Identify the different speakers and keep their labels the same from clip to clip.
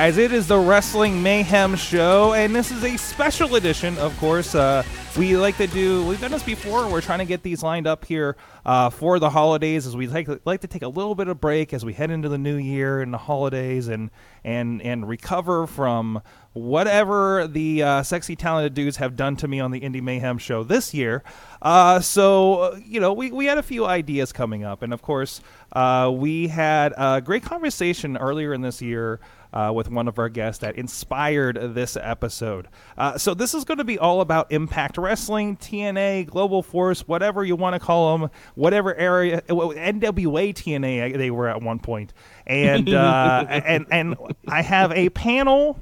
Speaker 1: Guys, it is the Wrestling Mayhem Show, and this is a special edition, of course. Uh, we like to do, we've done this before. We're trying to get these lined up here uh, for the holidays as we like, like to take a little bit of break as we head into the new year and the holidays and, and, and recover from whatever the uh, sexy talented dudes have done to me on the Indie Mayhem Show this year. Uh, so, you know, we, we had a few ideas coming up, and of course, uh, we had a great conversation earlier in this year uh, with one of our guests that inspired this episode. Uh, so this is going to be all about Impact Wrestling, TNA, Global Force, whatever you want to call them, whatever area, NWA TNA they were at one point, and uh, and and I have a panel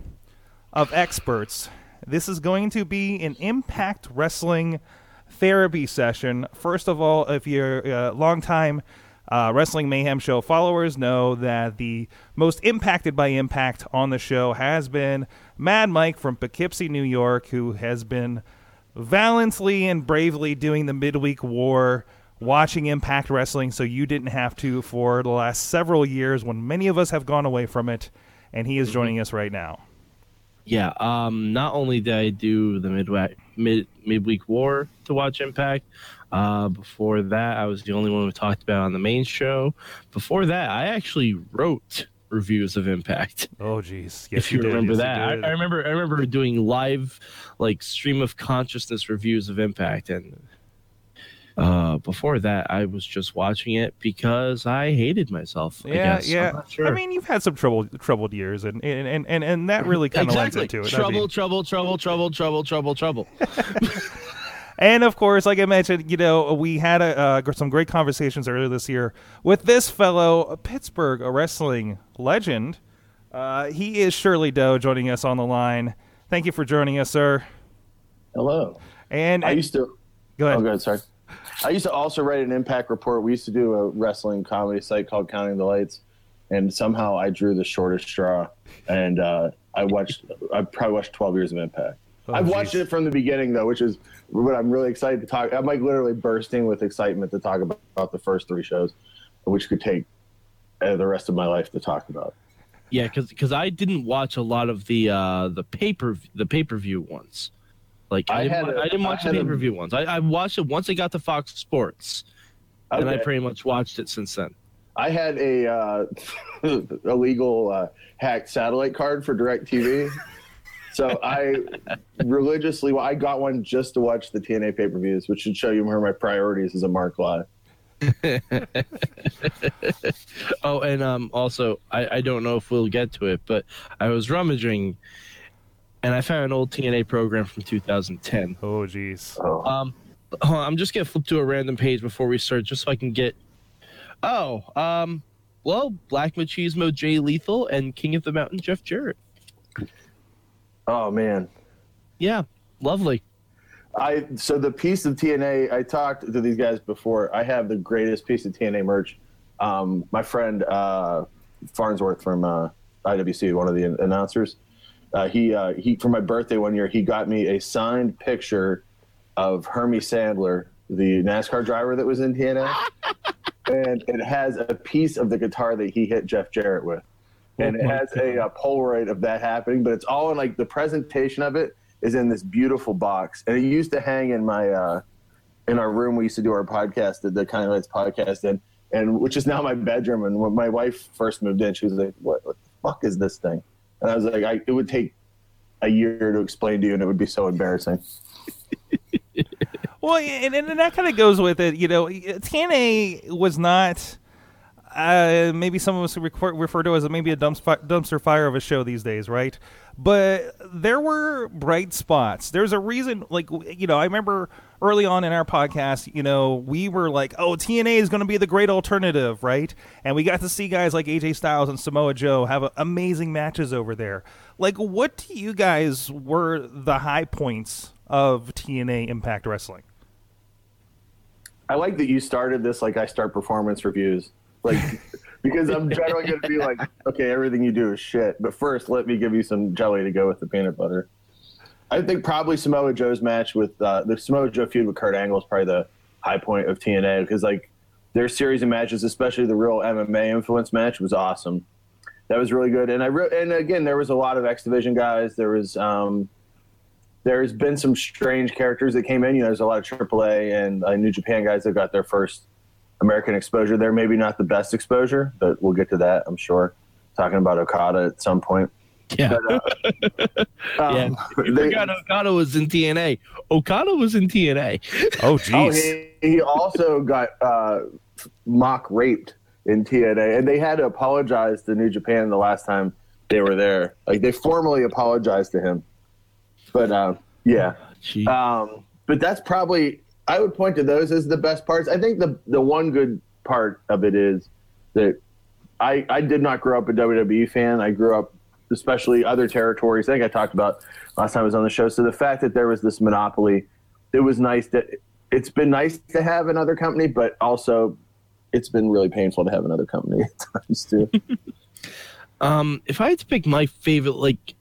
Speaker 1: of experts. This is going to be an Impact Wrestling therapy session. First of all, if you're a long time uh, Wrestling Mayhem Show followers know that the most impacted by Impact on the show has been Mad Mike from Poughkeepsie, New York, who has been valiantly and bravely doing the midweek war, watching Impact Wrestling so you didn't have to for the last several years when many of us have gone away from it. And he is joining us right now.
Speaker 2: Yeah. Um. Not only did I do the midweek mid midweek war to watch Impact. Uh, before that, I was the only one we talked about on the main show. Before that, I actually wrote reviews of Impact.
Speaker 1: Oh, jeez. Yes,
Speaker 2: if you
Speaker 1: did.
Speaker 2: remember
Speaker 1: you
Speaker 2: that, I. I remember. I remember doing live, like stream of consciousness reviews of Impact, and uh, before that, I was just watching it because I hated myself.
Speaker 1: Yeah.
Speaker 2: I'm
Speaker 1: yeah.
Speaker 2: sure.
Speaker 1: I mean, you've had some troubled troubled years, and and and, and that really kind of
Speaker 2: exactly.
Speaker 1: lends into it. I
Speaker 2: Trouble, trouble, trouble, trouble, trouble, trouble, trouble.
Speaker 1: And of course, like I mentioned, you know, we had a, uh, some great conversations earlier this year with this fellow Pittsburgh wrestling legend. Uh, he is Shirley Doe joining us on the line. Thank you for joining us, sir.
Speaker 3: Hello.
Speaker 1: And
Speaker 3: I used to.
Speaker 1: go ahead.
Speaker 3: Oh, good. Sorry. I used to also write an impact report. We used to do a wrestling comedy site called Counting the Lights, and somehow I drew the shortest straw, and uh, I watched. I probably watched twelve years of Impact.
Speaker 1: Oh,
Speaker 3: I've watched it from the beginning though, which is what I'm really excited to talk. I'm like literally bursting with excitement to talk about, about the first three shows, which could take uh, the rest of my life to talk about.
Speaker 2: Yeah, because I didn't watch a lot of the uh, the paper the pay per view ones. Like I,
Speaker 3: I
Speaker 2: didn't,
Speaker 3: a-
Speaker 2: I didn't
Speaker 3: I
Speaker 2: watch the
Speaker 3: had a-
Speaker 2: pay per view ones. I, I watched it once I got to Fox Sports, and I pretty much watched it since then.
Speaker 3: I had a uh, illegal uh, hacked satellite card for DirecTV. so I religiously, well, I got one just to watch the TNA pay per views, which should show you where my priorities as a Mark Live.
Speaker 2: Oh, and um, also I, I don't know if we'll get to it, but I was rummaging, and I found an old TNA program from 2010.
Speaker 1: Oh, jeez.
Speaker 3: Oh,
Speaker 2: Um, on, I'm just gonna flip to a random page before we start, just so I can get. Oh, um, well, Black Machismo, Jay Lethal, and King of the Mountain, Jeff Jarrett.
Speaker 3: Oh man.
Speaker 2: Yeah, lovely.
Speaker 3: I so the piece of TNA I talked to these guys before. I have the greatest piece of TNA merch. Um, my friend uh, Farnsworth from uh, IWC, one of the announcers, uh, he uh, he for my birthday one year he got me a signed picture of Hermie Sandler, the NASCAR driver that was in TNA, and it has a piece of the guitar that he hit Jeff Jarrett with, and it has a, uh Polaroid of that happening. But it's all in like the presentation of it is in this beautiful box, and it used to hang in my uh, in our room. We used to do our podcast, the, the Kind of Lights podcast, and and which is now my bedroom. And when my wife first moved in, she was like, "What, what the fuck is this thing?" And I was like, I, "It would take a year to explain to you, and it would be so embarrassing."
Speaker 1: Well, and, and, and that kind of goes with it. You know, TNA was not. Uh, maybe some of us refer, to as maybe a dumpster, fire of a show these days, right? But there were bright spots. There's a reason, like you know, I remember early on in our podcast, you know, we were like, "Oh, TNA is going to be the great alternative," right? And we got to see guys like AJ Styles and Samoa Joe have amazing matches over there. Like, what to you guys were the high points of TNA Impact Wrestling?
Speaker 3: I like that you started this like I start performance reviews, like because I'm generally going to be like, okay, everything you do is shit, but first let me give you some jelly to go with the peanut butter. I think probably Samoa Joe's match with uh, the Samoa Joe feud with Kurt Angle is probably the high point of TNA because like their series of matches, especially the real MMA influence match, was awesome. That was really good, and I re- and again there was a lot of X Division guys. There was um, there's been some strange characters that came in. You know, there's a lot of AAA and uh, New Japan guys that got their first American exposure. They're maybe not the best exposure, but we'll get to that, I'm sure. Talking about Okada at some point.
Speaker 2: Yeah.
Speaker 3: But, uh,
Speaker 2: yeah.
Speaker 3: um,
Speaker 2: You
Speaker 3: they-
Speaker 2: forgot Okada was in TNA. Okada was in TNA.
Speaker 1: Oh,
Speaker 3: oh, he, he also got uh, mock raped in TNA, and they had to apologize to New Japan the last time they were there. Like they formally apologized to him. But uh, yeah,
Speaker 2: Gee.
Speaker 3: Um, but that's probably I would point to those as the best parts. I think the the one good part of it is that I I did not grow up a WWE fan. I grew up especially other territories. I think I talked about last time I was on the show. So the fact that there was this monopoly, it was nice that it's been nice to have another company, but also it's been really painful to have another company at times too.
Speaker 2: Um, if I had to pick my favorite, like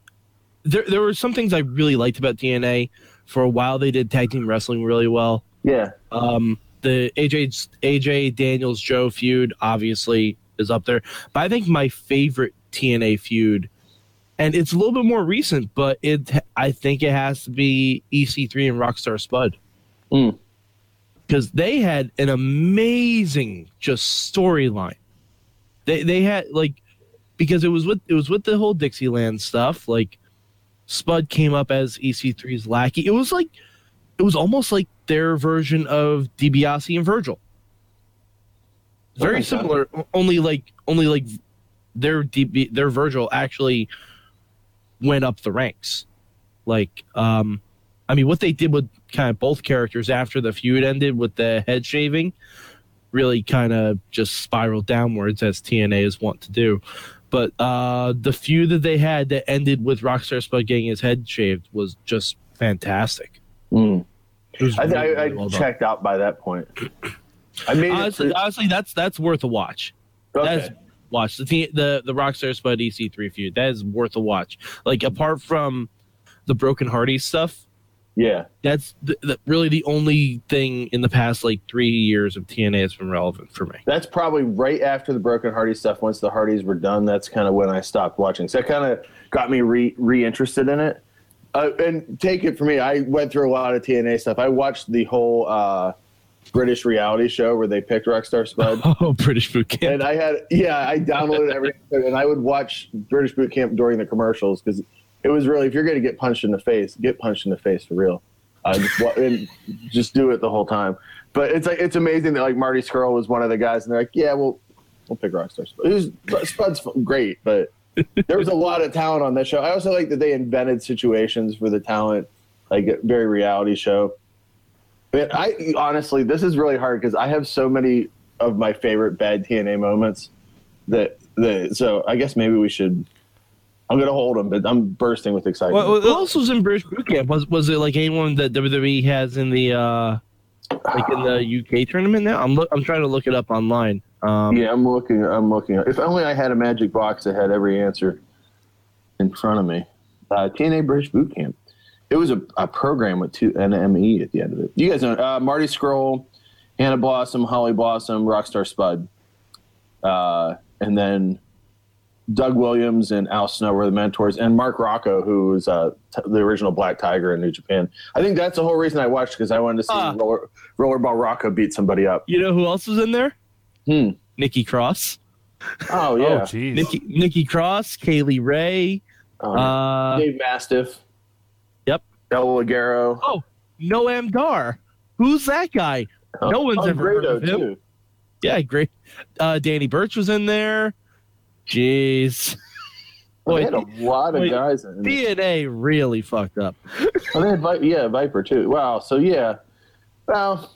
Speaker 2: there there were some things I really liked about TNA. For a while, they did tag team wrestling really well.
Speaker 3: Yeah.
Speaker 2: Um, the AJ AJ Daniels Joe feud obviously is up there, but I think my favorite TNA feud, and it's a little bit more recent, but it I think it has to be EC3 and Rockstar Spud.
Speaker 3: Mm.
Speaker 2: Because they had an amazing just storyline. They they had like because it was with it was with the whole Dixieland stuff. Like Spud came up as EC3's lackey. It was like it was almost like their version of DiBiase and Virgil. Very
Speaker 3: Okay.
Speaker 2: similar, o- only like only like their DB, their Virgil actually went up the ranks. Like, um, I mean, what they did with kind of both characters after the feud ended with the head shaving really kind of just spiraled downwards as TNA is wont to do. But uh, the feud that they had that ended with Rockstar Spud getting his head shaved was just fantastic.
Speaker 3: Mm. I,
Speaker 2: really,
Speaker 3: I, I
Speaker 2: well done.
Speaker 3: checked out by that point. I mean,
Speaker 2: Honestly, honestly, that's that's worth a watch.
Speaker 3: To,
Speaker 2: That's watch the the the Rockstar Spud EC3 feud. That is worth a watch. Like apart from the Broken Hardy stuff,
Speaker 3: Yeah.
Speaker 2: that's the, the, really the only thing in the past like three years of TNA has been relevant for me.
Speaker 3: That's probably right after the Broken Hardy stuff. Once the Hardys were done, that's kind of when I stopped watching. So that kind of got me re reinterested in it. Uh, and take it from me, I went through a lot of TNA stuff. I watched the whole uh, British reality show where they picked Rockstar Spud.
Speaker 2: Oh, British Boot Camp.
Speaker 3: and I had, yeah, I downloaded everything, and I would watch British Boot Camp during the commercials because it was really, if you're going to get punched in the face, get punched in the face for real. Uh, just, and just do it the whole time. But it's like it's amazing that like Marty Scurll was one of the guys, and they're like, yeah, we'll we'll pick Rockstar. Spud. Spud's great, but there was a lot of talent on that show. I also like that they invented situations for the talent, like a very reality show. But I honestly, this is really hard because I have so many of my favorite bad TNA moments that that. So I guess maybe we should. I'm gonna hold them, but I'm bursting with excitement.
Speaker 1: Well,
Speaker 2: Who else was in British Boot Camp? Was was it like anyone that WWE has in the uh like in the UK tournament now? I'm look, I'm trying to look it up online. Um,
Speaker 3: yeah, I'm looking. I'm looking. If only I had a magic box that had every answer in front of me. Uh, TNA British Boot Camp. It was a, a program with two NME at the end of it. You guys know uh, Marty Scurll, Hannah Blossom, Holly Blossom, Rockstar Spud, uh, and then Doug Williams and Al Snow were the mentors, and Mark Rocco, who was uh, t- the original Black Tiger in New Japan. I think that's the whole reason I watched because I wanted to see
Speaker 2: Ah.
Speaker 3: roller, Rollerball Rocco beat somebody up.
Speaker 2: You know who else was in there?
Speaker 3: Hmm.
Speaker 2: Nikki Cross.
Speaker 3: Oh
Speaker 1: Oh,
Speaker 3: yeah,
Speaker 1: jeez.
Speaker 2: Nikki Nikki Cross, Kay Lee Ray.
Speaker 3: Oh, yeah.
Speaker 2: Uh,
Speaker 3: Dave Mastiff.
Speaker 2: Yep.
Speaker 3: El Ligero.
Speaker 2: oh, Noam Dar. Who's that guy? No one's ever heard of him. Yeah, great. Uh, Danny Burch was in there. Jeez.
Speaker 3: Well,
Speaker 2: Boy,
Speaker 3: they had a lot of
Speaker 2: wait,
Speaker 3: guys. In
Speaker 2: TNA really fucked up.
Speaker 3: Oh, they had Vi- yeah, Viper too. Wow. So yeah, well,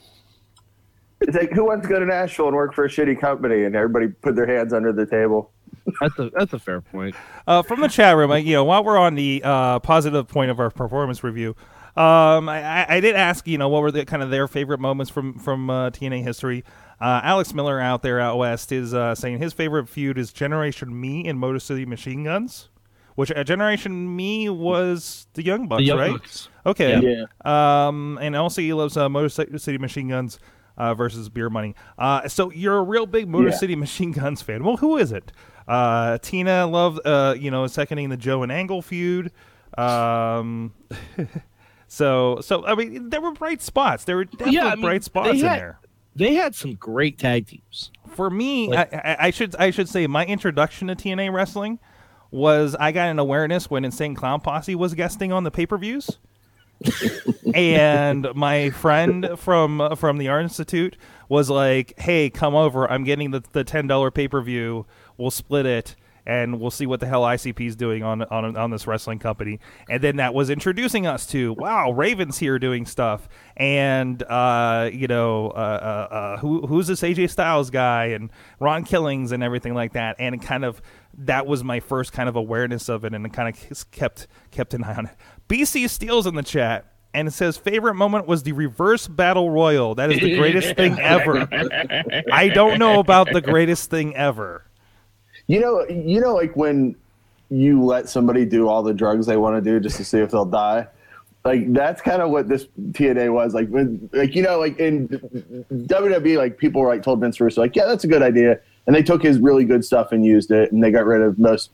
Speaker 3: it's like who wants to go to Nashville and work for a shitty company and everybody put their hands under the table?
Speaker 2: That's a that's a fair point.
Speaker 1: Uh, from the chat room, you know, while we're on the uh, positive point of our performance review, um, I, I- I did ask, you know, what were the kind of their favorite moments from from uh, TNA history. Uh, Alex Miller out there out west is uh, saying his favorite feud is Generation Me and Motor City Machine Guns, which uh, Generation Me was the Young Bucks,
Speaker 2: The Young
Speaker 1: right?
Speaker 2: Bucks.
Speaker 1: Okay.
Speaker 3: Yeah.
Speaker 1: Um, and also he loves uh, Motor City Machine Guns uh, versus Beer Money. Uh, so you're a real big Motor
Speaker 3: Yeah.
Speaker 1: City Machine Guns fan. Well, who is it? Uh, Tina loved, uh, you know, seconding the Joe and Angle feud. Um, so, so I mean, there were bright spots. There were definitely
Speaker 2: Yeah, I mean,
Speaker 1: bright spots
Speaker 2: they
Speaker 1: in there.
Speaker 2: They had some great tag teams.
Speaker 1: For me,
Speaker 2: Like-
Speaker 1: I, I, should I should say my introduction to TNA wrestling was I got an awareness when Insane Clown Posse was guesting on the pay per views. and my friend from from the Art Institute was like, "Hey, come over. I'm getting the the ten dollar pay per view. We'll split it." And we'll see what the hell ICP is doing on, on on this wrestling company, and then that was introducing us to wow, Raven's here doing stuff, and uh, you know uh, uh, uh, who who's this AJ Styles guy, and Ron Killings, and everything like that, and it kind of that was my first kind of awareness of it, and it kind of kept kept an eye on it. BC Steele's in the chat, and it says favorite moment was the reverse battle royal. That is the greatest thing ever. I don't know about the greatest thing ever.
Speaker 3: You know, you know, like when you let somebody do all the drugs they want to do just to see if they'll die. Like that's kind of what this TNA was. Like when, like you know, like in WWE, like people were like told Vince Russo, like, yeah, that's a good idea, and they took his really good stuff and used it, and they got rid of most,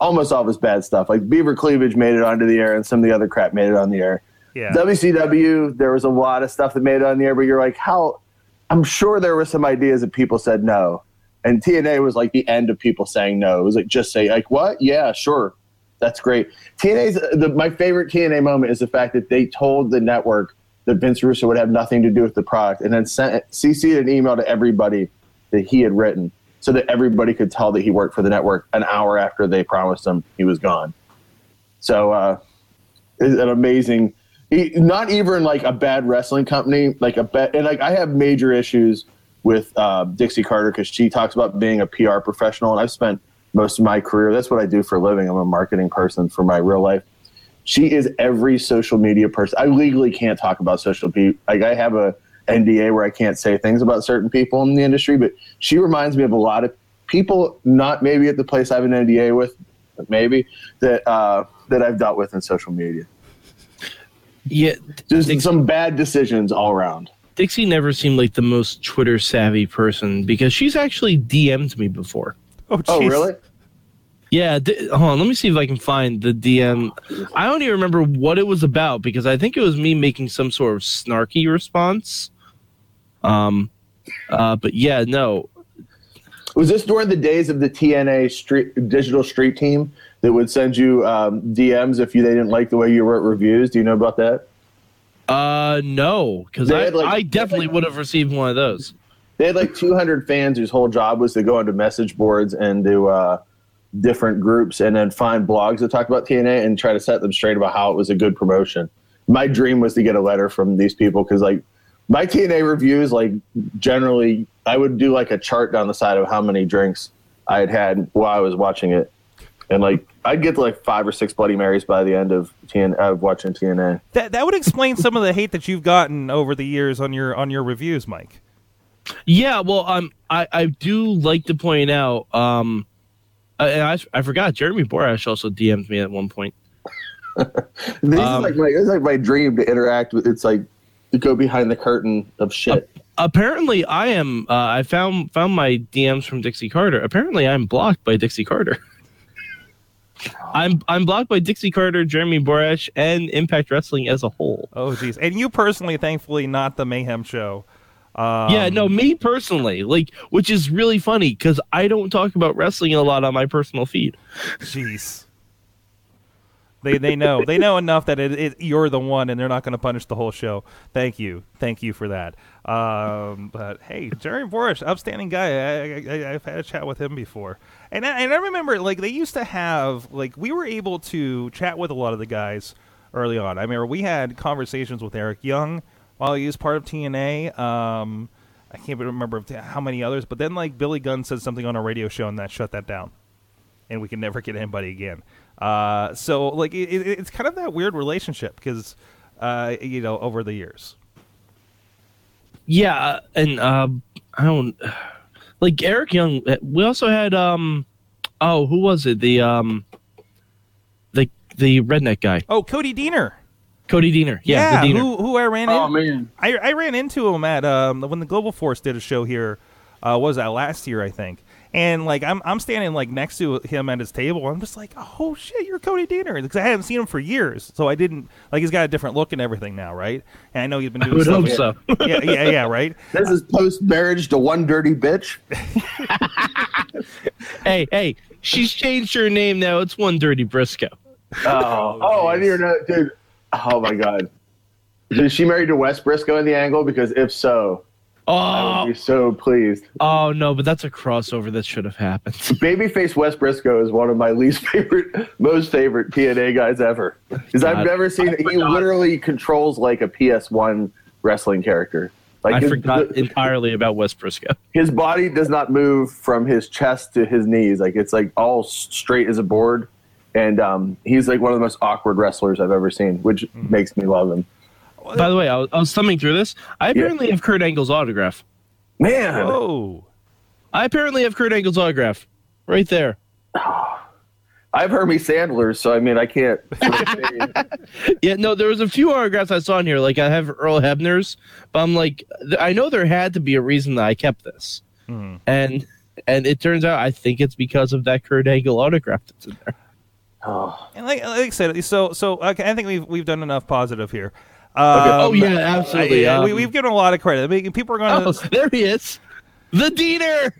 Speaker 3: almost all of his bad stuff. Like Beaver Cleavage made it onto the air, and some of the other crap made it on the air.
Speaker 1: Yeah.
Speaker 3: WCW, there was a lot of stuff that made it on the air, but you're like, how? I'm sure there were some ideas that people said no, and TNA was like the end of people saying no. It was like just say like, what? Yeah, sure, that's great. TNA's the, my favorite TNA moment is the fact that they told the network that Vince Russo would have nothing to do with the product, and then sent CC'd an email to everybody that he had written, so that everybody could tell that he worked for the network an hour after they promised him he was gone. So uh, it's an amazing. he- Not even like a bad wrestling company, like a bet, and like I have major issues with uh, Dixie Carter because she talks about being a PR professional, and I've spent most of my career. That's what I do for a living. I'm a marketing person for my real life. She is every social media person. I legally can't talk about social media. Like I have a NDA where I can't say things about certain people in the industry, but she reminds me of a lot of people, not maybe at the place I have an NDA with, but maybe that uh, that I've dealt with in social media.
Speaker 2: Yeah,
Speaker 3: Just some bad decisions all around.
Speaker 2: Dixie never seemed like the most Twitter savvy person because she's actually DM'd me before.
Speaker 1: Oh,
Speaker 3: Oh, really?
Speaker 2: Yeah, d- hold on. Let me see if I can find the DM. I don't even remember what it was about because I think it was me making some sort of snarky response. Um, uh, but yeah, no.
Speaker 3: Was this during the days of the TNA street, digital street team that would send you um, DMs if you they didn't like the way you wrote reviews? Do you know about that?
Speaker 2: Uh, no, because I,
Speaker 3: like-
Speaker 2: I definitely would have received one of those.
Speaker 3: They had like 200 fans whose whole job was to go into message boards and do uh, different groups and then find blogs that talk about TNA and try to set them straight about how it was a good promotion. My dream was to get a letter from these people because like my TNA reviews, like generally, I would do like a chart down the side of how many drinks I had had while I was watching it, and like I'd get to like five or six Bloody Marys by the end of TN of watching TNA.
Speaker 1: That that would explain some of the hate that you've gotten over the years on your on your reviews, Mike.
Speaker 2: Yeah, well, um, I, I do like to point out, um, I, I, I forgot Jeremy Borash also DM'd me at one point.
Speaker 3: This
Speaker 2: Um,
Speaker 3: is like my it's like my dream to interact with. It's like to go behind the curtain of shit.
Speaker 2: Apparently, I am. Uh, I found found my DMs from Dixie Carter. Apparently, I'm blocked by Dixie Carter. I'm I'm blocked by Dixie Carter, Jeremy Borash, and Impact Wrestling as a whole.
Speaker 1: Oh, jeez. And you personally, thankfully, not the Mayhem Show. Um,
Speaker 2: yeah, no, me personally, like, which is really funny because I don't talk about wrestling a lot on my personal feed.
Speaker 1: Jeez. They they know they know enough that it, it you're the one, and they're not going to punish the whole show. Thank you, thank you for that. Um, but hey, Jerry Borash, upstanding guy. I, I've had a chat with him before, and I, and I remember like they used to have like we were able to chat with a lot of the guys early on. I remember we had conversations with Eric Young while he was part of TNA. Um, I can't remember how many others, but then like Billy Gunn said something on a radio show and that shut that down, and we can never get anybody again. Uh, so like it, it, it's kind of that weird relationship because uh, you know over the years.
Speaker 2: Yeah, uh, and um, I don't like Eric Young. We also had um, oh, who was it? The um, the the redneck guy,
Speaker 1: Oh, Cody Deaner.
Speaker 2: Cody Deaner. Yeah, the Deaner.
Speaker 1: who who I ran
Speaker 3: Oh
Speaker 1: in,
Speaker 3: man,
Speaker 1: I, I ran into him at um, when the Global Force did a show here. Uh, what was that last year? I think. And like I'm I'm standing like next to him at his table. I'm just like, oh shit, you're Cody Deaner because I haven't seen him for years. So I didn't like he's got a different look and everything now, right? And I know he's been doing.
Speaker 2: I
Speaker 1: doing
Speaker 2: would
Speaker 1: stuff.
Speaker 2: hope so.
Speaker 1: yeah, yeah, yeah, right.
Speaker 3: this is post marriage to one dirty bitch.
Speaker 2: hey, hey, she's changed her name now. It's one Dirty Briscoe.
Speaker 3: Oh, oh, I didn't even know, dude. Oh my god, is she married to Wes Briscoe in the angle? Because if so, I
Speaker 2: Oh,
Speaker 3: would be so pleased.
Speaker 2: oh no, but that's a crossover that should have happened.
Speaker 3: Babyface Wes Briscoe is one of my least favorite, most favorite TNA guys ever. Because I've never seen. He literally controls like a PS1 wrestling character. Like
Speaker 2: I
Speaker 3: his,
Speaker 2: forgot entirely about Wes Briscoe.
Speaker 3: his body does not move from his chest to his knees. Like it's like all straight as a board. And um, he's like one of the most awkward wrestlers I've ever seen, which makes me love him.
Speaker 2: By the way, I was, I was thumbing through this. I apparently have Kurt Angle's autograph.
Speaker 3: Man,
Speaker 1: Whoa.
Speaker 2: I apparently have Kurt Angle's autograph right there.
Speaker 3: I've Hermie Sandler's, so I mean, I can't.
Speaker 2: Yeah, no, there was a few autographs I saw in here. Like I have Earl Hebner's, but I'm like, th- I know there had to be a reason that I kept this,
Speaker 1: Mhm.
Speaker 2: and and it turns out I think it's because of that Kurt Angle autograph that's in there.
Speaker 3: oh,
Speaker 1: And like, like I said, so so okay, I think we've we've done enough positive here. Um,
Speaker 2: oh yeah, absolutely.
Speaker 1: I-
Speaker 2: Um,
Speaker 1: we, we've given a lot of credit. I mean, people are going
Speaker 2: oh,
Speaker 1: to.
Speaker 2: there he is, the Deaner.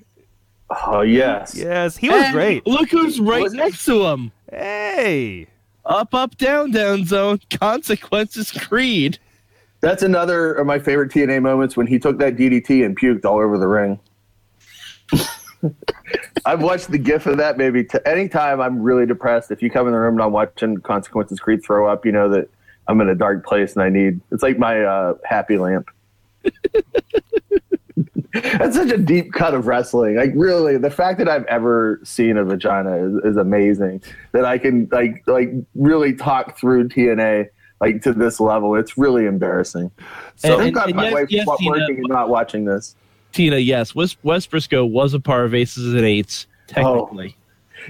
Speaker 3: oh yes.
Speaker 1: Yes, he was
Speaker 2: And
Speaker 1: great.
Speaker 2: Look who's right next to him.
Speaker 1: Hey.
Speaker 2: Up, up, down, down zone. Consequences. Creed.
Speaker 3: That's another of my favorite TNA moments when he took that DDT and puked all over the ring. I've watched the gif of that maybe t- anytime I'm really depressed. If you come in the room and I'm watching Consequences Creed throw up, you know that I'm in a dark place and I need it's like my uh, happy lamp. That's such a deep cut of wrestling. Like really, the fact that I've ever seen a vagina is, is amazing. That I can like like really talk through TNA like to this level. It's really embarrassing. So
Speaker 2: And-
Speaker 3: thank
Speaker 2: and-
Speaker 3: God my
Speaker 2: yes-
Speaker 3: wife's
Speaker 2: yes, Tina,
Speaker 3: working and not watching this.
Speaker 2: Tina, yes. Wes, Wes Briscoe was a part of Aces and Eights,
Speaker 3: Oh.
Speaker 2: technically.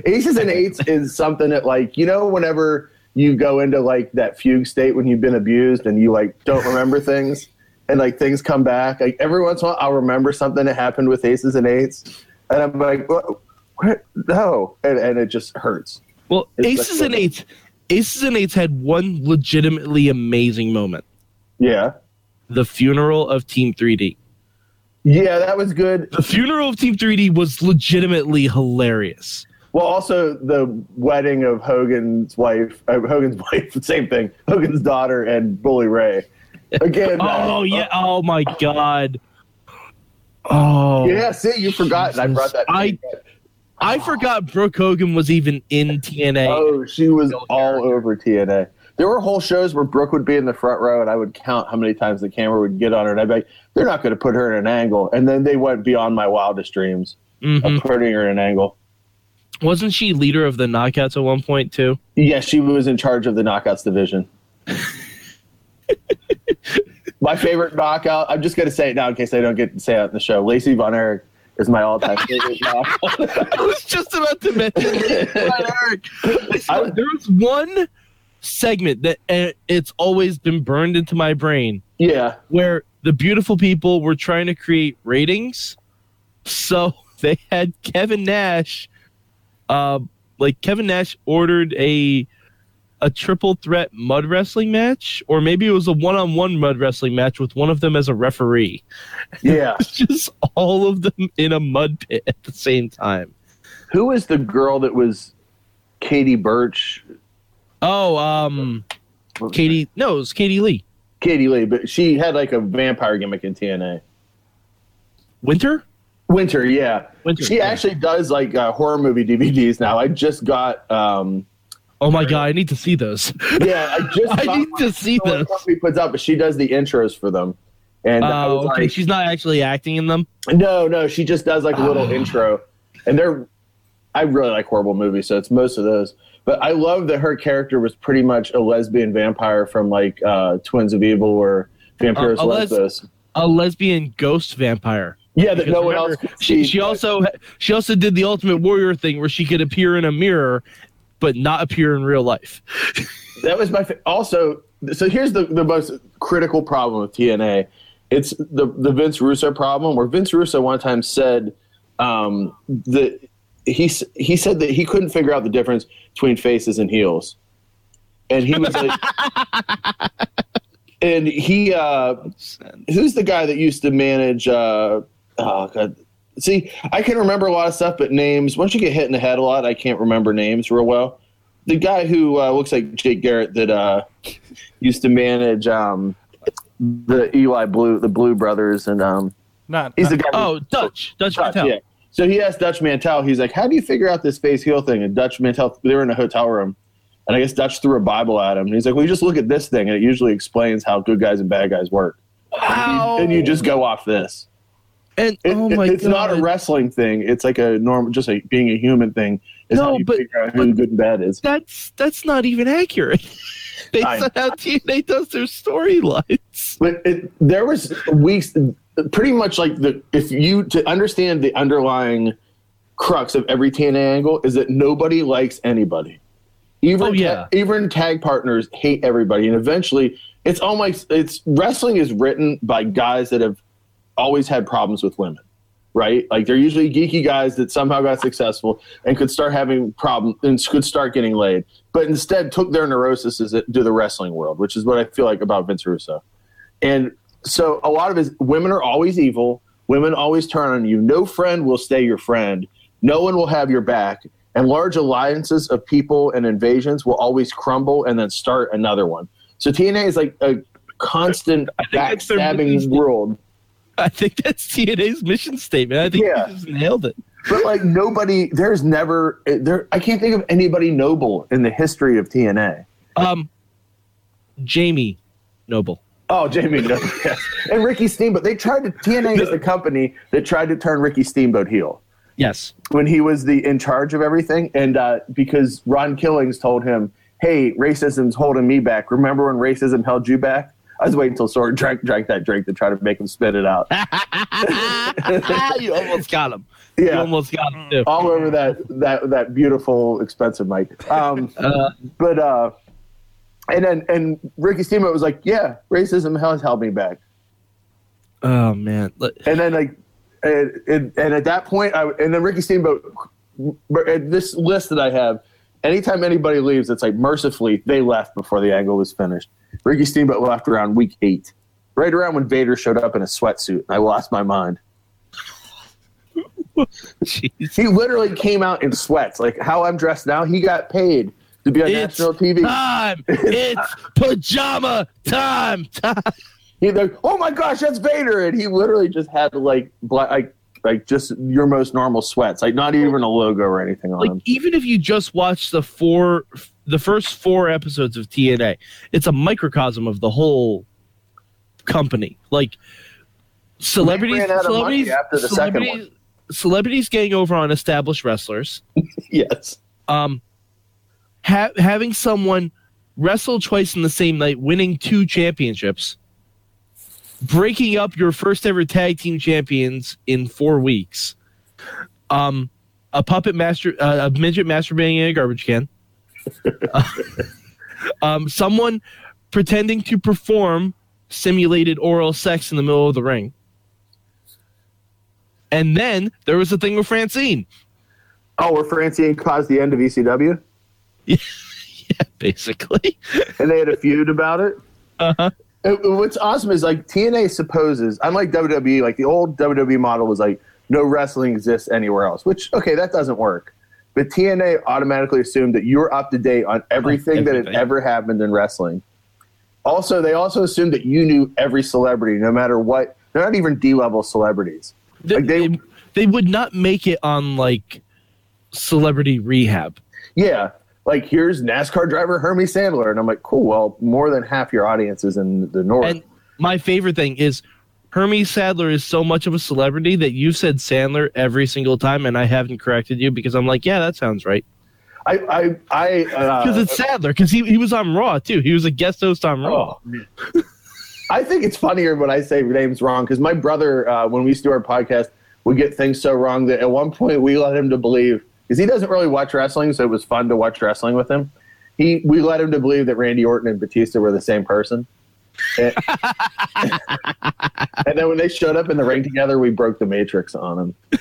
Speaker 3: Aces and eights is something that like you know whenever you go into like that fugue state when you've been abused and you like don't remember things and like things come back. Like every once in a while I'll remember something that happened with aces and eights and I'm like what, what? no. And, and it just hurts.
Speaker 2: Well,
Speaker 3: It's
Speaker 2: Aces and Eights, Aces and Eights had one legitimately amazing moment:
Speaker 3: yeah.
Speaker 2: The funeral of Team 3D.
Speaker 3: yeah that was good.
Speaker 2: The funeral of Team 3D was legitimately hilarious.
Speaker 3: Well also the wedding of Hogan's wife uh, Hogan's wife same thing Hogan's daughter and Bully Ray again
Speaker 2: Oh yeah! Oh my god! Oh
Speaker 3: yeah see you forgot I brought that
Speaker 2: I I forgot Brooke Hogan was even in TNA.
Speaker 3: Oh, she was all over TNA. There were whole shows where Brooke would be in the front row, and I would count how many times the camera would get on her, and I'd be like, "They're not going to put her in an angle." And then they went beyond my wildest dreams
Speaker 2: Mhm.
Speaker 3: of putting her in an angle.
Speaker 2: Wasn't she leader of the Knockouts at one point too?
Speaker 3: Yes, she was in charge of the knockouts division. my favorite knockout. I'm just going to say it now in case I don't get to say it on the show. Lacey Von Erich is my all-time favorite knockout.
Speaker 2: I was just about to mention Von Erich. I There was one segment that uh, it's always been burned into my brain
Speaker 3: yeah,
Speaker 2: where the beautiful people were trying to create ratings. So they had Kevin Nash, uh, like Kevin Nash ordered a a triple threat mud wrestling match, or maybe it was a one on one mud wrestling match with one of them as a referee.
Speaker 3: yeah.
Speaker 2: Just all of them in a mud pit at the same time.
Speaker 3: Who is the girl that was Katie Birch?
Speaker 2: Oh, um, Katie. No, it was Katie Lea.
Speaker 3: Katie Lea, but she had like a vampire gimmick in TNA.
Speaker 2: Winter.
Speaker 3: Winter, yeah.
Speaker 2: Winter,
Speaker 3: she
Speaker 2: yeah.
Speaker 3: actually does like uh, horror movie DVDs now. I just got um
Speaker 2: Oh my god, I need to see those.
Speaker 3: yeah, I just
Speaker 2: I need to see this.
Speaker 3: company puts up, but she does the intros for them. And
Speaker 2: Oh, okay.
Speaker 3: like,
Speaker 2: She's not actually acting in them.
Speaker 3: no, no, she just does like a little
Speaker 2: Oh.
Speaker 3: intro. And they're I really like horrible movies, so it's most of those. But I love that her character was pretty much a lesbian vampire from like uh, Twins of Evil or Vampires
Speaker 2: Uh, a les-. A lesbian ghost vampire.
Speaker 3: Yeah, that no one
Speaker 2: remember,
Speaker 3: else
Speaker 2: She, she also she also did the Ultimate Warrior thing where she could appear in a mirror, but not appear in real life.
Speaker 3: that was my fa- also. So here's the the most critical problem with TNA. It's the the Vince Russo problem, where Vince Russo one time said um, that he he said that he couldn't figure out the difference between faces and heels, and he was like, and he uh, who's the guy that used to manage? Uh, oh god. See, I can remember a lot of stuff, but names. Once you get hit in the head a lot, I can't remember names real well. The guy who uh, looks like Jake Garrett that uh, used to manage um, the Eli Blue, the Blue brothers, and um,
Speaker 1: Not.
Speaker 3: he's the guy.
Speaker 2: Oh, Dutch, Dutch,
Speaker 3: Dutch,
Speaker 2: Mantell.
Speaker 3: yeah. So he asked Dutch Mantell. He's like, "How do you figure out this face heel thing?" And Dutch Mantell, they were in a hotel room, and I guess Dutch threw a Bible at him. And he's like, "Well, you just look at this thing, and it usually explains how good guys and bad guys work."
Speaker 2: Wow.
Speaker 3: And you just go off this.
Speaker 2: And
Speaker 3: It-
Speaker 2: oh my
Speaker 3: it's
Speaker 2: god,
Speaker 3: not a wrestling thing. It's like a normal, just a being a human thing. Is
Speaker 2: No,
Speaker 3: how you
Speaker 2: but-
Speaker 3: figure out who good and bad is.
Speaker 2: that's that's not even accurate. Based
Speaker 3: I-
Speaker 2: on how TNA does their storylines.
Speaker 3: But it, there was weeks, pretty much like the if you to understand the underlying crux of every TNA angle is that nobody likes anybody. Even
Speaker 2: Oh, yeah.
Speaker 3: even tag partners hate everybody, and eventually it's almost it's wrestling is written by guys that have always had problems with women. Right, like they're usually geeky guys that somehow got successful and could start having problems and could start getting laid, but instead took their neurosis to the wrestling world, which is what I feel like about Vince Russo. And so a lot of his women are always evil. Women always turn on you. No friend will stay your friend. No one will have your back. And large alliances of people and invasions will always crumble and then start another one. So TNA is like a constant backstabbing world.
Speaker 2: I think that's TNA's mission statement. I think
Speaker 3: Yeah.
Speaker 2: just nailed it.
Speaker 3: But like nobody, there's never there. I can't think of anybody noble in the history of TNA.
Speaker 2: Um, Jamie Noble.
Speaker 3: Oh, Jamie Noble, yes. and Ricky Steamboat. They tried to TNA is the company that tried to turn Ricky Steamboat heel.
Speaker 2: Yes.
Speaker 3: when he was the in charge of everything, and uh, because Ron Killings told him, "Hey, racism's holding me back. Remember when racism held you back?" I was waiting until Sword drank drank that drink to try to make him spit it out.
Speaker 2: you almost got him. You almost got him too.
Speaker 3: all over that that that beautiful expensive mic. Um,
Speaker 2: Uh,
Speaker 3: but uh, and then and Ricky Steamboat was like, "Yeah, racism has held me back."
Speaker 2: oh man.
Speaker 3: And then like, and, and, and at that point, I and then Ricky Steamboat. at This list that I have, anytime anybody leaves, it's like mercifully they left before the angle was finished. Ricky Steamboat left around week eight, right around when Vader showed up in a sweatsuit. I lost my mind. He literally came out in sweats, like how I'm dressed now. He got paid to be on
Speaker 2: It's
Speaker 3: national TV.
Speaker 2: time. It's pajama time. Time.
Speaker 3: He's like, "Oh my gosh, that's Vader!" And he literally just had like black, like like just your most normal sweats, like not even a logo or anything on
Speaker 2: Like
Speaker 3: them.
Speaker 2: even if you just watch the four, the first four episodes of TNA, it's a microcosm of the whole company. Like celebrities,
Speaker 3: ran out of money
Speaker 2: celebrities,
Speaker 3: after the
Speaker 2: celebrities, celebrities getting over on established wrestlers.
Speaker 3: Yes.
Speaker 2: um, ha- having someone wrestle twice in the same night, winning two championships, breaking up your first ever tag team champions in four weeks, um, a puppet master, uh, a midget masturbating in a garbage can, um, someone pretending to perform simulated oral sex in the middle of the ring. And then there was the thing with Francine.
Speaker 3: Oh, where Francine caused the end of ECW,
Speaker 2: Yeah, basically.
Speaker 3: and they had a feud about it.
Speaker 2: Uh-huh.
Speaker 3: What's awesome is like TNA supposes, unlike WWE, like the old WWE model was like no wrestling exists anywhere else. Which okay, that doesn't work. but TNA automatically assumed that you're up to date on everything, that had ever happened in wrestling. Also, they also assumed that you knew every celebrity, no matter what. They're not even D level celebrities.
Speaker 2: They,
Speaker 3: Like, they-
Speaker 2: they, they would not make it on like celebrity rehab.
Speaker 3: Yeah, like here's NASCAR driver Hermie Sandler, and I'm like, cool. Well, more than half your audience is in the north.
Speaker 2: And my favorite thing is Hermie Sadler is so much of a celebrity that you said Sandler every single time, and I haven't corrected you because I'm like, yeah, that sounds right.
Speaker 3: I, I, I,
Speaker 2: Because
Speaker 3: uh,
Speaker 2: it's Sadler, because he, he was on Raw too. He was a guest host on Raw.
Speaker 3: Oh. I think it's funnier when I say names wrong because my brother, uh, when we used to do our podcast, would get things so wrong that at one point we let him to believe because he doesn't really watch wrestling, so it was fun to watch wrestling with him. He, we let him to believe that Randy Orton and Batista were the same person. And, and then when they showed up in the ring together, we broke the matrix on him.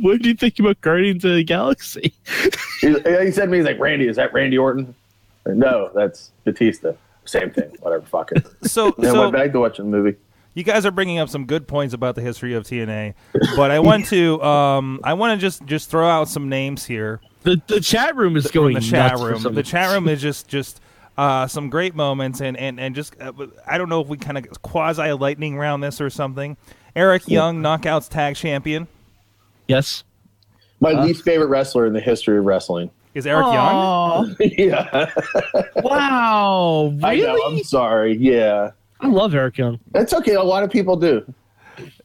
Speaker 2: What do you think about Guardians of the Galaxy?
Speaker 3: He, he said to me, he's like, Randy, is that Randy Orton? Said, no, that's Batista. Same thing. Whatever. Fuck it.
Speaker 1: So,
Speaker 3: And then
Speaker 1: so
Speaker 3: went back to watching the movie.
Speaker 1: You guys are bringing up some good points about the history of TNA, but I want to, um, I want to just just throw out some names here.
Speaker 2: The the chat room is going
Speaker 1: the chat
Speaker 2: nuts
Speaker 1: room.
Speaker 2: some-
Speaker 1: The chat room is just just uh, some great moments, and and and just uh, I don't know if we kind of quasi lightning round this or something. Eric Young, knockouts tag champion,
Speaker 2: Yes.
Speaker 3: My least favorite wrestler in the history of wrestling.
Speaker 1: is Eric Young.
Speaker 3: Yeah.
Speaker 2: wow.
Speaker 3: I know.
Speaker 2: Really?
Speaker 3: I'm sorry. Yeah.
Speaker 2: I love Eric Young.
Speaker 3: That's okay. A lot of people do.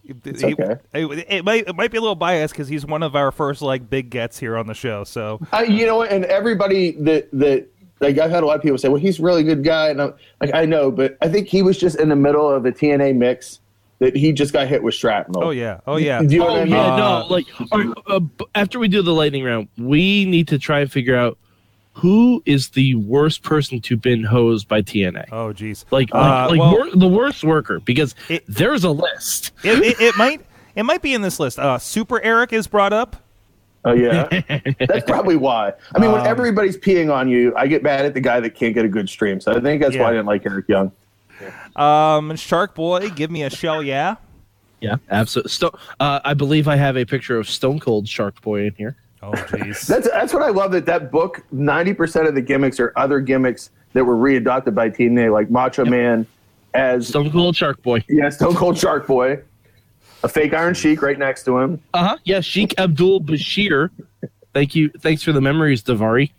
Speaker 1: It,
Speaker 3: okay.
Speaker 1: it- it might it might be a little biased because he's one of our first like big gets here on the show. So
Speaker 3: I, you know? And everybody that, that, like, I've had a lot of people say, well, he's a really good guy. And I'm like, I know, but I think he was just in the middle of the TNA mix that he just got hit with shrapnel.
Speaker 1: oh yeah, oh yeah.
Speaker 3: Do you know
Speaker 2: Oh
Speaker 3: what I mean?
Speaker 2: yeah,
Speaker 1: Uh,
Speaker 2: no. Like all right, uh, after we do the lightning round, we need to try and figure out who is the worst person to been hosed by TNA.
Speaker 1: Oh jeez.
Speaker 2: Like,
Speaker 1: Uh,
Speaker 2: like, like
Speaker 1: well-
Speaker 2: wor- the worst worker because
Speaker 1: It-
Speaker 2: there's a list.
Speaker 1: it, it, it might it might be in this list. Uh, Super Eric is brought up.
Speaker 3: Oh, yeah. that's probably why. I mean, when
Speaker 1: Um,
Speaker 3: everybody's peeing on you, I get mad at the guy that can't get a good stream. So I think that's why I didn't like Eric Young.
Speaker 1: Um, Shark Boy, give me a shell, yeah.
Speaker 2: Yeah, absolutely. Sto- uh, I believe I have a picture of Stone Cold Shark Boy in here.
Speaker 1: Oh jeez.
Speaker 3: That's that's what I love. That that book, ninety percent of the gimmicks are other gimmicks that were readopted by TNA, like Macho Man as
Speaker 2: Stone Cold Shark Boy.
Speaker 3: yeah, Stone Cold Shark Boy, a fake Iron Sheik right next to him.
Speaker 2: Uh huh. Yeah, Sheikh Abdul Bashir. Thank you. Thanks for the memories, Davari.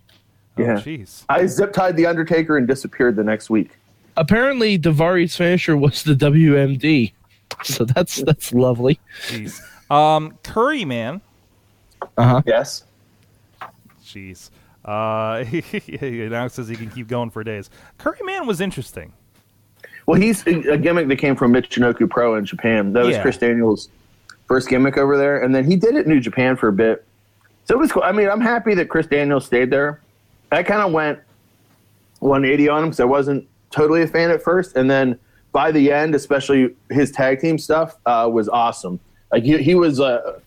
Speaker 1: Oh
Speaker 3: Yeah.
Speaker 1: jeez.
Speaker 3: I zip tied the Undertaker and disappeared the next week.
Speaker 2: Apparently, Davari's finisher was the WMD. So that's that's lovely.
Speaker 1: Jeez. Um, Curry Man.
Speaker 3: Yes.
Speaker 1: Jeez. Uh, he now says he can keep going for days. Curry Man was interesting.
Speaker 3: Well, he's a a gimmick that came from Michinoku Pro in Japan. That was
Speaker 1: Yeah.
Speaker 3: Chris Daniels' first gimmick over there, and then he did it in New Japan for a bit. So it was cool. I mean, I'm happy that Chris Daniels stayed there. I kind of went 180 on him because I wasn't totally a fan at first, and then by the end, especially his tag team stuff, uh, was awesome. Like he, he was uh,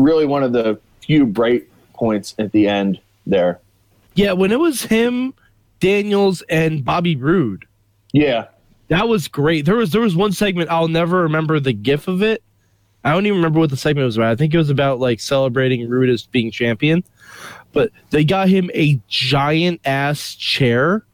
Speaker 3: really one of the few bright points at the end there.
Speaker 2: Yeah, when it was him, Daniels, and Bobby Roode,
Speaker 3: Yeah,
Speaker 2: that was great. There was there was one segment I'll never remember the gif of it. I don't even remember what the segment was about. I think it was about like celebrating Roode as being champion. But they got him a giant ass chair,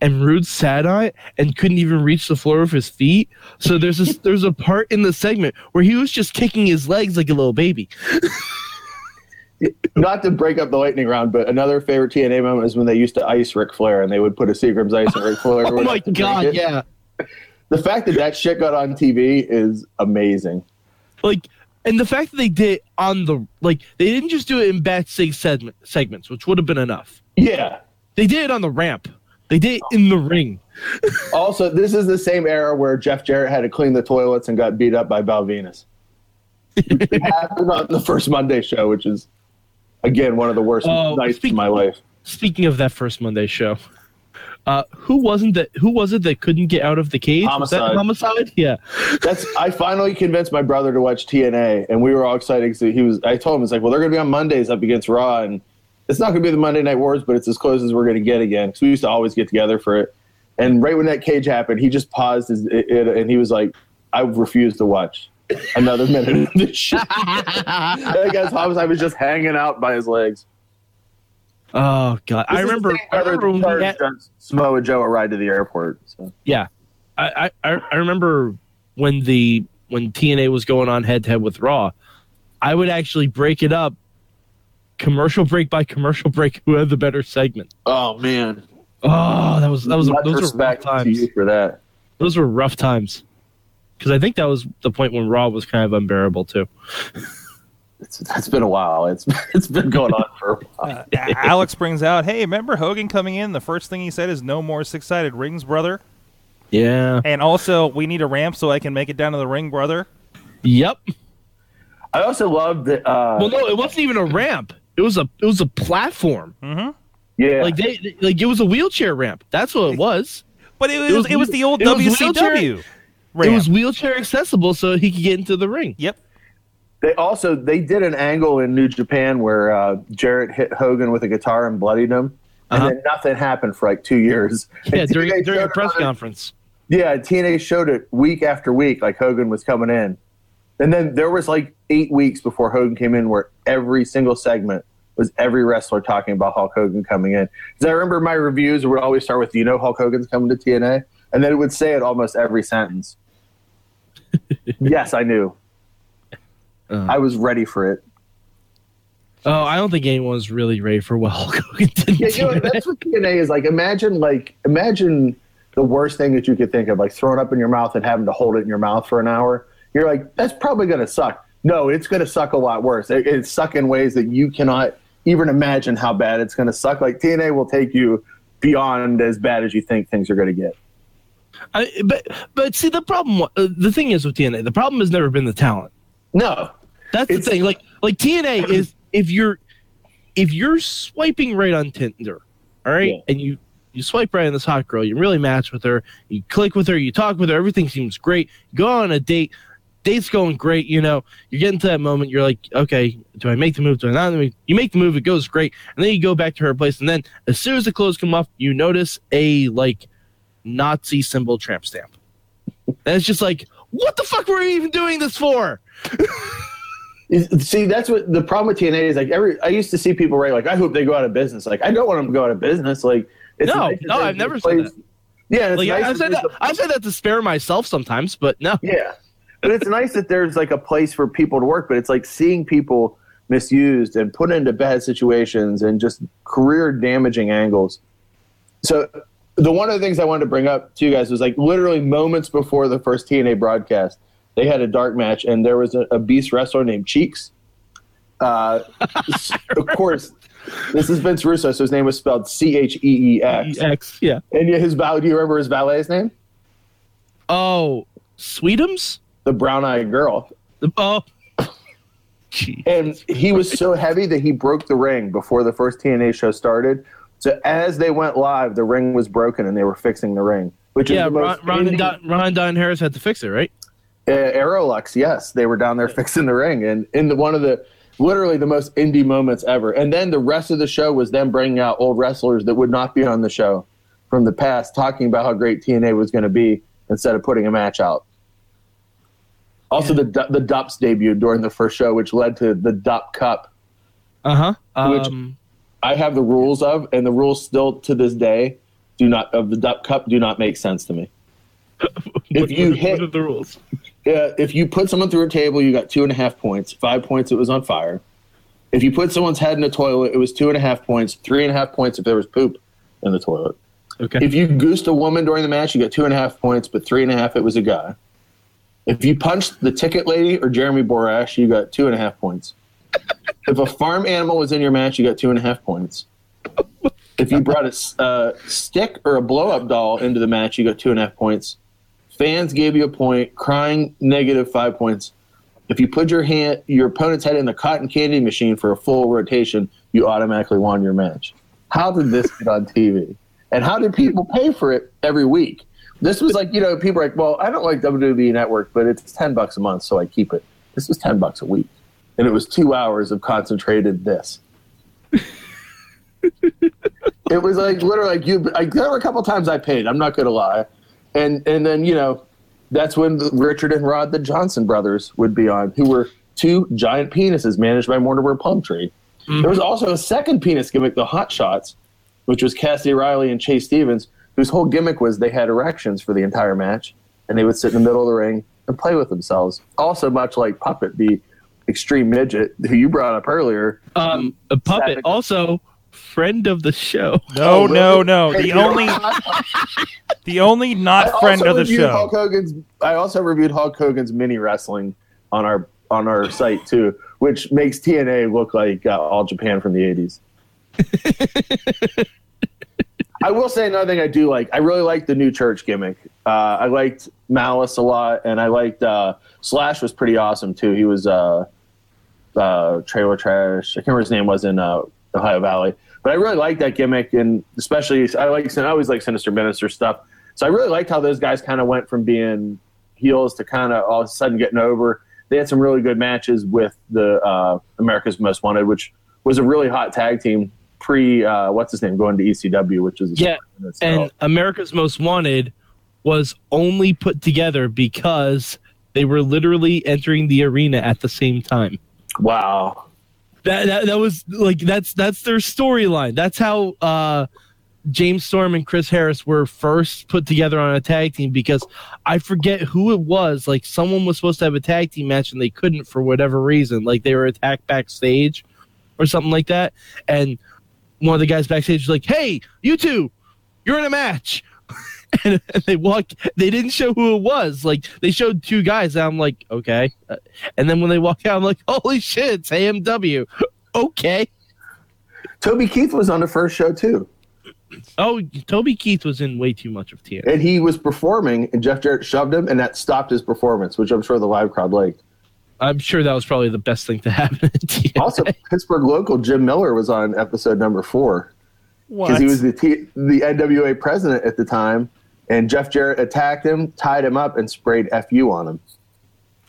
Speaker 2: and Roode sat on it and couldn't even reach the floor with his feet. So there's this there's a part in the segment where he was just kicking his legs like a little baby.
Speaker 3: not to break up the lightning round, but another favorite TNA moment is when they used to ice Ric Flair and they would put a Seagram's ice on Ric Flair.
Speaker 2: Oh my god, yeah.
Speaker 3: The fact that that shit got on TV is amazing.
Speaker 2: like and the fact that they did on the like they didn't just do it in backstage segment, segments which would have been enough
Speaker 3: Yeah.
Speaker 2: they did it on the ramp they did it in the ring
Speaker 3: Also, this is the same era where Jeff Jarrett had to clean the toilets and got beat up by Val Venis. it happened on the first Monday show, which is again one of the worst
Speaker 2: Oh,
Speaker 3: nights
Speaker 2: speak-
Speaker 3: of my life.
Speaker 2: speaking of that first monday show uh who wasn't that who was it that couldn't get out of the cage Was that
Speaker 3: Homicide.
Speaker 2: homicide yeah
Speaker 3: That's I finally convinced my brother to watch TNA, and we were all excited because he was. I told him it's like, well, they're going to be on Mondays up against Raw, and it's not going to be the Monday Night Wars, but it's as close as we're going to get again because we used to always get together for it. And right when that cage happened, he just paused his, it, it, and he was like, "I refuse to watch." another minute of this shit. that guy's I was just hanging out by his legs.
Speaker 2: Oh god, I
Speaker 3: This is the
Speaker 2: remember.
Speaker 3: same
Speaker 2: I remember when
Speaker 3: that
Speaker 2: we had,
Speaker 3: charged Samoa Joe a ride to the airport. So.
Speaker 2: yeah, I, I I remember when the when TNA was going on head to head with Raw. I would actually break it up, commercial break by commercial break. Who had the better segment?
Speaker 3: Oh man,
Speaker 2: Oh, that was that was
Speaker 3: much
Speaker 2: those were rough
Speaker 3: respect to
Speaker 2: times.
Speaker 3: you for that.
Speaker 2: Those were rough times. Because I think that was the point when Raw was kind of unbearable too.
Speaker 3: It's, it's been a while. It's it's been going on for a while.
Speaker 1: Uh, Alex brings out, hey, remember Hogan coming in? The first thing he said is no more six sided rings, brother.
Speaker 2: Yeah.
Speaker 1: And also, we need a ramp so I can make it down to the ring, brother.
Speaker 2: Yep.
Speaker 3: I also love that. Uh,
Speaker 2: Well, no, it wasn't even a ramp. It was a it was a platform.
Speaker 3: yeah,
Speaker 2: Like they they- like it was a wheelchair ramp. That's what it was.
Speaker 1: But it was, it
Speaker 2: was
Speaker 1: was, the old
Speaker 2: it
Speaker 1: WCW
Speaker 2: wheelchair-
Speaker 1: ramp.
Speaker 2: It was wheelchair accessible, so he could get into the ring.
Speaker 1: yep.
Speaker 3: they also they did an angle in New Japan where uh, Jarrett hit Hogan with a guitar and bloodied him, and
Speaker 2: Uh-huh.
Speaker 3: then nothing happened for like two years.
Speaker 2: Yeah,
Speaker 3: And
Speaker 2: during
Speaker 3: TNA
Speaker 2: during a press
Speaker 3: on-
Speaker 2: conference.
Speaker 3: Yeah, TNA showed it week after week, like Hogan was coming in. And then there was like eight weeks before Hogan came in where every single segment was every wrestler talking about Hulk Hogan coming in. Because I remember my reviews would always start with, you know Hulk Hogan's coming to TNA? And then it would say it almost every sentence. yes, I knew.
Speaker 2: Uh.
Speaker 3: I was ready for it.
Speaker 2: Oh, I don't think anyone's really ready for what Hulk Hogan did.
Speaker 3: Yeah, you know, that's what TNA is like. Imagine like imagine the worst thing that you could think of, like throwing up in your mouth and having to hold it in your mouth for an hour. You're like, that's probably going to suck. No, it's going to suck a lot worse. It, it's suck in ways that you cannot even imagine how bad it's going to suck. Like TNA will take you beyond as bad as you think things are going to get.
Speaker 2: I, but but see the problem. Uh, the thing is with TNA, the problem has never been the talent.
Speaker 3: No,
Speaker 2: That's the thing. Like like TNA is if you're if you're swiping right on Tinder, all right,
Speaker 3: Yeah.
Speaker 2: and you you swipe right on this hot girl, you really match with her, you click with her, you talk with her, everything seems great. You go on a date, date's going great. You know, you're getting to that moment. You're like, okay, do I make the move? Do I not? You make the move, it goes great, and then you go back to her place, and then as soon as the clothes come off, you notice a like Nazi symbol tramp stamp, and it's just like, what the fuck were we even doing this for?
Speaker 3: See, that's what the problem with TNA is. Like every, I used to see people write like, "I hope they go out of business." Like, I don't want them to go out of business. Like, it's
Speaker 2: No,
Speaker 3: nice
Speaker 2: no, I've never said that.
Speaker 3: Yeah, it's
Speaker 2: Like
Speaker 3: nice
Speaker 2: I've said that I've said that to spare myself sometimes, but no.
Speaker 3: Yeah. But it's nice that there's like a place for people to work, but it's like seeing people misused and put into bad situations and just career damaging angles. So the one of the things I wanted to bring up to you guys was like literally moments before the first TNA broadcast, they had a dark match and there was a, a beast wrestler named Cheeks. Uh, of course, this is Vince Russo, so his name was spelled C H E E X.
Speaker 2: X, yeah.
Speaker 3: And his valet, do you remember his valet's name?
Speaker 2: Oh, Sweetums?
Speaker 3: The brown eyed girl.
Speaker 2: The- Oh,
Speaker 3: and he was so heavy that he broke the ring before the first TNA show started. So as they went live, the ring was broken and they were fixing the ring, which
Speaker 2: yeah.
Speaker 3: is the
Speaker 2: Ron, Ron, and Don, Ron and Don Harris had to fix it, right?
Speaker 3: uh, Aerolux. Yes, they were down there fixing the ring, and in the, one of the literally the most indie moments ever. And then the rest of the show was them bringing out old wrestlers that would not be on the show from the past, talking about how great TNA was going to be instead of putting a match out. Also, the the Dupps debuted during the first show, which led to the Dupp Cup,
Speaker 2: Uh huh.
Speaker 3: Which-
Speaker 2: Um,
Speaker 3: I have the rules of, and the rules still to this day do not of the Duck Cup do not make sense to me. if you
Speaker 2: what-
Speaker 3: hit,
Speaker 2: what are the rules?
Speaker 3: uh, if you put someone through a table, you got two and a half points. Five points, it was on fire. If you put someone's head in a toilet, it was two and a half points. Three and a half points if there was poop in the toilet.
Speaker 2: Okay.
Speaker 3: If you goosed a woman during the match, you got two and a half points, but three and a half it was a guy. If you punched the ticket lady or Jeremy Borash, you got two and a half points. if a farm animal was in your match, you got two and a half points. If you brought a uh, stick or a blow up doll into the match, you got two and a half points. Fans gave you a point. Crying negative five points. If you put your hand, your opponent's head in the cotton candy machine for a full rotation, you automatically won your match. How did this get on TV? And how did people pay for it every week? This was like, you know, people are like, well, I don't like WWE Network, but it's 10 bucks a month, so I keep it. This was 10 bucks a week. And it was two hours of concentrated this. it was like literally like you, like, there were a couple times I paid, I'm not going to lie. And, and then, you know, that's when the, Richard and Rod, the Johnson brothers, would be on, who were two giant penises managed by Mortimer Plumtree. There mm-hmm. was also a second penis gimmick, the Hot Shots, which was Cassidy Riley and Chase Stevens, whose whole gimmick was they had erections for the entire match, and they would sit in the middle of the ring and play with themselves. Also, much like Puppet, the extreme midget who you brought up earlier.
Speaker 2: Um, a puppet,
Speaker 3: Savage.
Speaker 2: also friend of the show.
Speaker 1: No,
Speaker 3: Oh,
Speaker 1: no,
Speaker 3: really?
Speaker 1: no.
Speaker 3: Hey,
Speaker 1: The only, the only
Speaker 3: I
Speaker 1: not friend of the show.
Speaker 3: Hulk Hogan's. I also reviewed Hulk Hogan's mini wrestling on our on our site too, which makes TNA look like uh, all Japan from the eighties. I will say another thing I do like. I really like the new church gimmick. Uh, I liked Malice a lot, and I liked uh, Slash was pretty awesome too. He was uh, uh, trailer trash. I can't remember his name was in uh, Ohio Valley, but I really liked that gimmick, and especially I like I always like Sinister Minister stuff. So I really liked how those guys kind of went from being heels to kind of all of a sudden getting over. They had some really good matches with the uh, America's Most Wanted, which was a really hot tag team pre uh, what's his name going to ECW, which is
Speaker 2: Yeah, And America's Most Wanted was only put together because they were literally entering the arena at the same time.
Speaker 3: wow,
Speaker 2: That that, that was like that's that's their storyline. That's how uh, James Storm and Chris Harris were first put together on a tag team because I forget who it was. Like someone was supposed to have a tag team match and they couldn't for whatever reason. Like they were attacked backstage or something like that. And one of the guys backstage was like, "Hey, you two, you're in a match." and, and they walked. They didn't show who it was. Like they showed two guys. And I'm like, okay. Uh, And then when they walk out, I'm like, holy shit, it's AMW. okay.
Speaker 3: Toby Keith was on the first show too,
Speaker 2: Oh, Toby Keith was in way too much of TNA.
Speaker 3: and he was performing, and Jeff Jarrett shoved him, and that stopped his performance, which I'm sure the live crowd liked.
Speaker 2: I'm sure that was probably the best thing to happen in TNA.
Speaker 3: Also, Pittsburgh local Jim Miller was on episode number four. Because he was the T- the NWA president at the time, and Jeff Jarrett attacked him, tied him up, and sprayed "fu" on him.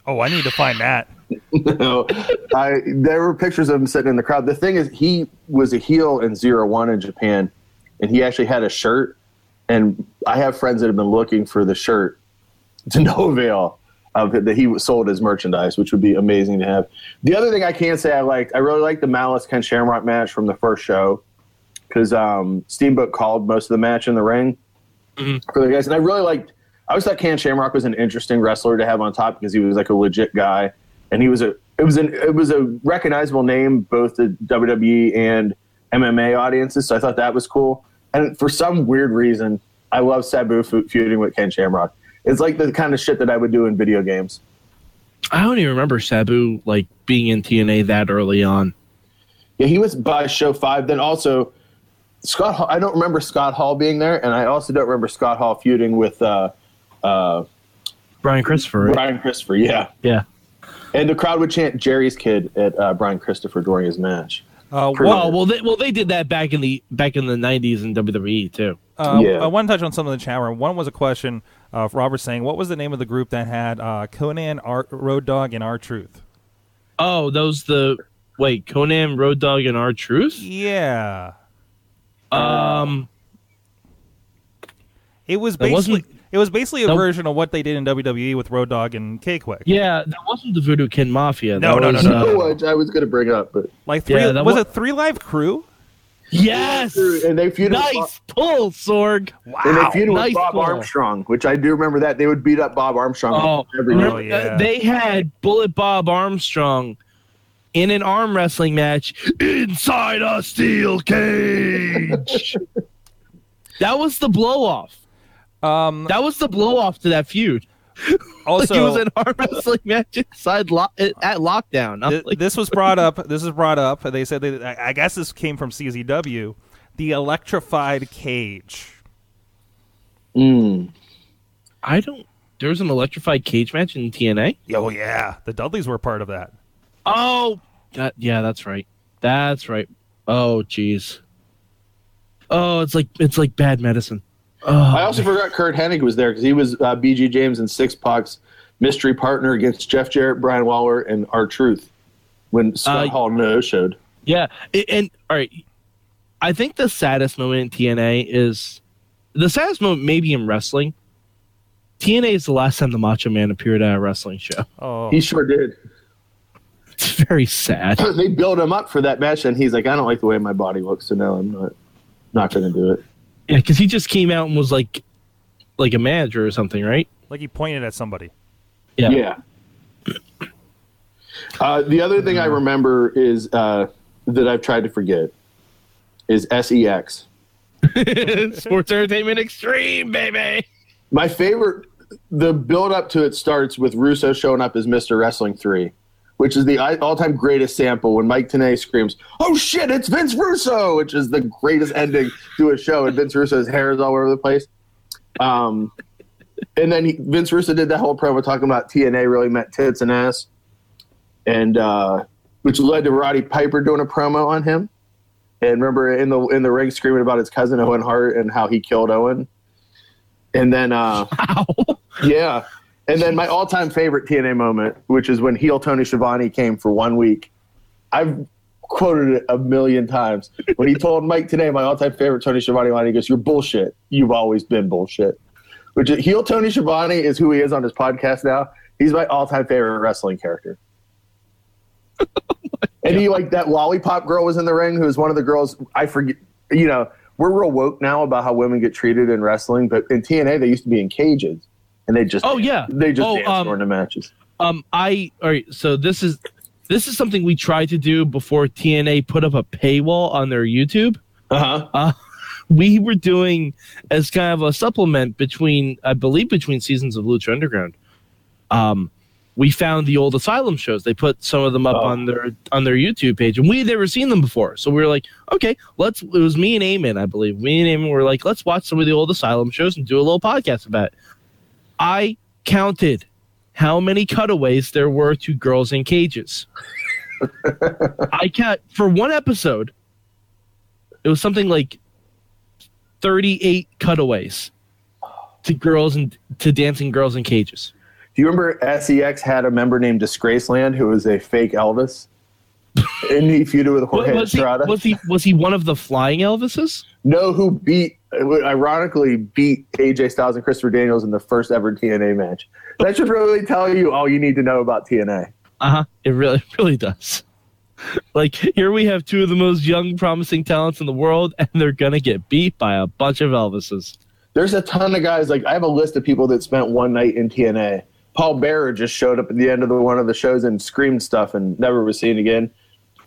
Speaker 1: oh, I need to find that.
Speaker 3: No, I there were pictures of him sitting in the crowd. The thing is, he was a heel in Zero One in Japan, and he actually had a shirt. And I have friends that have been looking for the shirt to no avail of that he sold as merchandise, which would be amazing to have. The other thing I can say I liked, I really liked the Malice Ken Shamrock match from the first show because um, Steamboat called most of the match in the ring for the guys, and I really liked. I always thought Ken Shamrock was an interesting wrestler to have on top because he was like a legit guy, and he was a it was an it was a recognizable name both the WWE and MMA audiences. So I thought that was cool. And for some weird reason, I love Sabu fe- feuding with Ken Shamrock. It's like the kind of shit that I would do in video games.
Speaker 2: I don't even remember Sabu like being in TNA that early on.
Speaker 3: Yeah, he was by show five. Then also Scott. Hall, I don't remember Scott Hall being there, and I also don't remember Scott Hall feuding with uh, uh,
Speaker 2: Brian Christopher. right?
Speaker 3: Brian Christopher. Yeah,
Speaker 2: Yeah.
Speaker 3: and the crowd would chant Jerry's kid at uh, Brian Christopher during his match.
Speaker 1: Uh,
Speaker 3: Pretty-
Speaker 2: Well, well, they, well, they did that back in the back in the '90s in WWE too.
Speaker 1: uh,
Speaker 3: Yeah.
Speaker 1: I want to touch on some of the chat room. One was a question of Robert saying, "What was the name of the group that had uh, Konnan, Art, Road Dog, and R Truth?"
Speaker 2: Oh, those the wait Konnan, Road Dog, and R Truth.
Speaker 1: Yeah,
Speaker 2: Um,
Speaker 1: it was basically it was basically a
Speaker 2: Nope.
Speaker 1: version of what they did in WWE with Road Dog and K-Kwik.
Speaker 2: yeah, that wasn't the Voodoo Kin Mafia.
Speaker 1: No,
Speaker 2: That
Speaker 1: no, no,
Speaker 2: was,
Speaker 1: no,
Speaker 2: uh,
Speaker 1: no.
Speaker 3: Which I was going to bring up, but
Speaker 1: Like three
Speaker 2: Yeah, that
Speaker 1: was it Three Live Crew?
Speaker 2: Yes,
Speaker 3: and they feuded. With Bob,
Speaker 2: nice pull, Sorg.
Speaker 3: and they feuded
Speaker 2: nice
Speaker 3: with Bob
Speaker 2: pull.
Speaker 3: Armstrong, which I do remember that they would beat up Bob Armstrong
Speaker 2: Oh,
Speaker 3: every
Speaker 2: remember,
Speaker 3: week.
Speaker 1: yeah.
Speaker 2: they had Bullet Bob Armstrong in an arm wrestling match inside a steel cage. that was the blow off.
Speaker 1: Um,
Speaker 2: That was the blow off to that feud.
Speaker 1: also,
Speaker 2: like it was an arm wrestling match inside lo- at lockdown.
Speaker 1: Th-
Speaker 2: like,
Speaker 1: this was brought up. This is brought up. They said that I I guess this came from CZW, the electrified cage.
Speaker 3: Mm.
Speaker 2: I don't. There was an electrified cage match in TNA.
Speaker 1: Oh yeah, the Dudleys were part of that.
Speaker 2: Oh, that, yeah, that's right. That's right. Oh, jeez. Oh, it's like it's like bad medicine. Oh,
Speaker 3: I also forgot Curt Hennig was there because he was uh, BG James and Six Puck's mystery partner against Jeff Jarrett, Brian Lawler, and R Truth when Scott
Speaker 2: Uh,
Speaker 3: Hall no showed.
Speaker 2: Yeah, a- and all right, I think the saddest moment in TNA is the saddest moment maybe in wrestling TNA is the last time the Macho Man appeared at a wrestling show.
Speaker 1: Oh,
Speaker 3: He sure did.
Speaker 2: It's very sad.
Speaker 3: they built him up for that match, and he's like, "I don't like the way my body looks, so no, I'm not not going to do it."
Speaker 2: Yeah, because he just came out and was like, like a manager or something, right?
Speaker 1: like he pointed at somebody.
Speaker 3: Yeah. Uh, the other thing I remember is uh, that I've tried to forget is E SEX.
Speaker 2: Sports Entertainment Extreme, baby.
Speaker 3: My favorite, the build up to it starts with Russo showing up as Mr. Wrestling 3, which is the all time greatest sample when Mike Tenay screams, Oh shit, it's Vince Russo, which is the greatest ending to a show. And Vince Russo's hair is all over the place. Um, and then he, Vince Russo did that whole promo talking about TNA really meant tits and ass, and uh, which led to Roddy Piper doing a promo on him. And remember in the in the ring screaming about his cousin Owen Hart and how he killed Owen. And then uh,
Speaker 2: Ow.
Speaker 3: yeah. And then my all time favorite TNA moment, which is when heel Tony Schiavone came for one week. I've quoted it a million times. When he told Mike Tenay, my all time favorite Tony Schiavone line, he goes, You're bullshit. You've always been bullshit. Which is, heel Tony Schiavone is who he is on his podcast now. He's my all time favorite wrestling character. and he like that lollipop girl was in the ring, who was one of the girls I forget you know, we're real woke now about how women get treated in wrestling, but in TNA they used to be in cages and they just
Speaker 2: Oh, yeah.
Speaker 3: they just
Speaker 2: Oh,
Speaker 3: dance
Speaker 2: um,
Speaker 3: during the matches.
Speaker 2: Um, I all right. So this is this is something we tried to do before TNA put up a paywall on their YouTube.
Speaker 3: Uh huh.
Speaker 2: Uh, we were doing as kind of a supplement between, I believe, between seasons of Lucha Underground. Um, we found the old Asylum shows. They put some of them up
Speaker 3: Oh.
Speaker 2: on their on their YouTube page, and we had never seen them before. So we were like, okay, let's. It was me and Eamon, I believe. Me and Eamon were like, let's watch some of the old Asylum shows and do a little podcast about it. I counted how many cutaways there were to girls in cages. I count for one episode. It was something like 38 cutaways to girls and to dancing girls in cages.
Speaker 3: Do you remember SEX had a member named Disgraceland who was a fake Elvis? and he feuded with Jorge
Speaker 2: was, he,
Speaker 3: Estrada.
Speaker 2: was he was he one of the flying Elvises?
Speaker 3: no, who beat, ironically, beat AJ Styles and Christopher Daniels in the first ever TNA match. That should really tell you all you need to know about TNA.
Speaker 2: Uh huh. It really really does. Like here we have two of the most young, promising talents in the world, and they're gonna get beat by a bunch of Elvises.
Speaker 3: There's a ton of guys. Like I have a list of people that spent one night in TNA. Paul Bearer just showed up at the end of the, one of the shows and screamed stuff and never was seen again.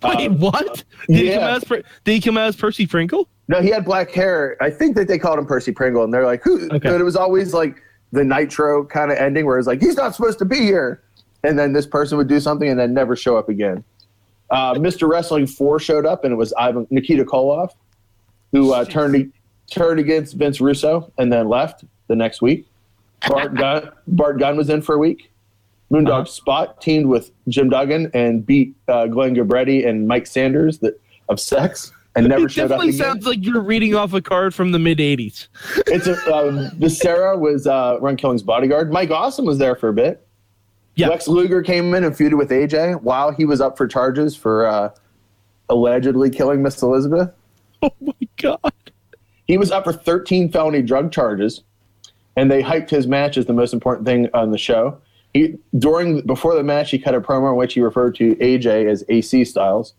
Speaker 2: Wait, what? Did he come out as Did he come out as Percy Pringle?
Speaker 3: No, he had black hair. I think that they called him Percy Pringle, and they're like, "Who?"
Speaker 2: Okay.
Speaker 3: But it was always like the Nitro kind of ending, where it's like, "He's not supposed to be here," and then this person would do something and then never show up again. Uh, Mr. Wrestling Four showed up, and it was Ivan Nikita Koloff, who uh, turned turned against Vince Russo and then left the next week. Bart Gunn, Bart Gunn was in for a week. Moondog
Speaker 2: Uh-huh.
Speaker 3: Spot teamed with Jim Duggan and beat uh, Glenn Gilbertti and Mike Sanders that, of Sex and never
Speaker 2: It
Speaker 3: showed up
Speaker 2: definitely sounds like you're reading off a card from the mid '80s.
Speaker 3: It's a, um, was uh, Ron Killings' bodyguard. Mike Awesome was there for a bit.
Speaker 2: Yeah.
Speaker 3: Lex Luger came in and feuded with AJ while he was up for charges for uh, allegedly killing Miss Elizabeth.
Speaker 2: Oh my god!
Speaker 3: He was up for 13 felony drug charges, and they hyped his match as the most important thing on the show. He during before the match, he cut a promo in which he referred to AJ as AC Styles,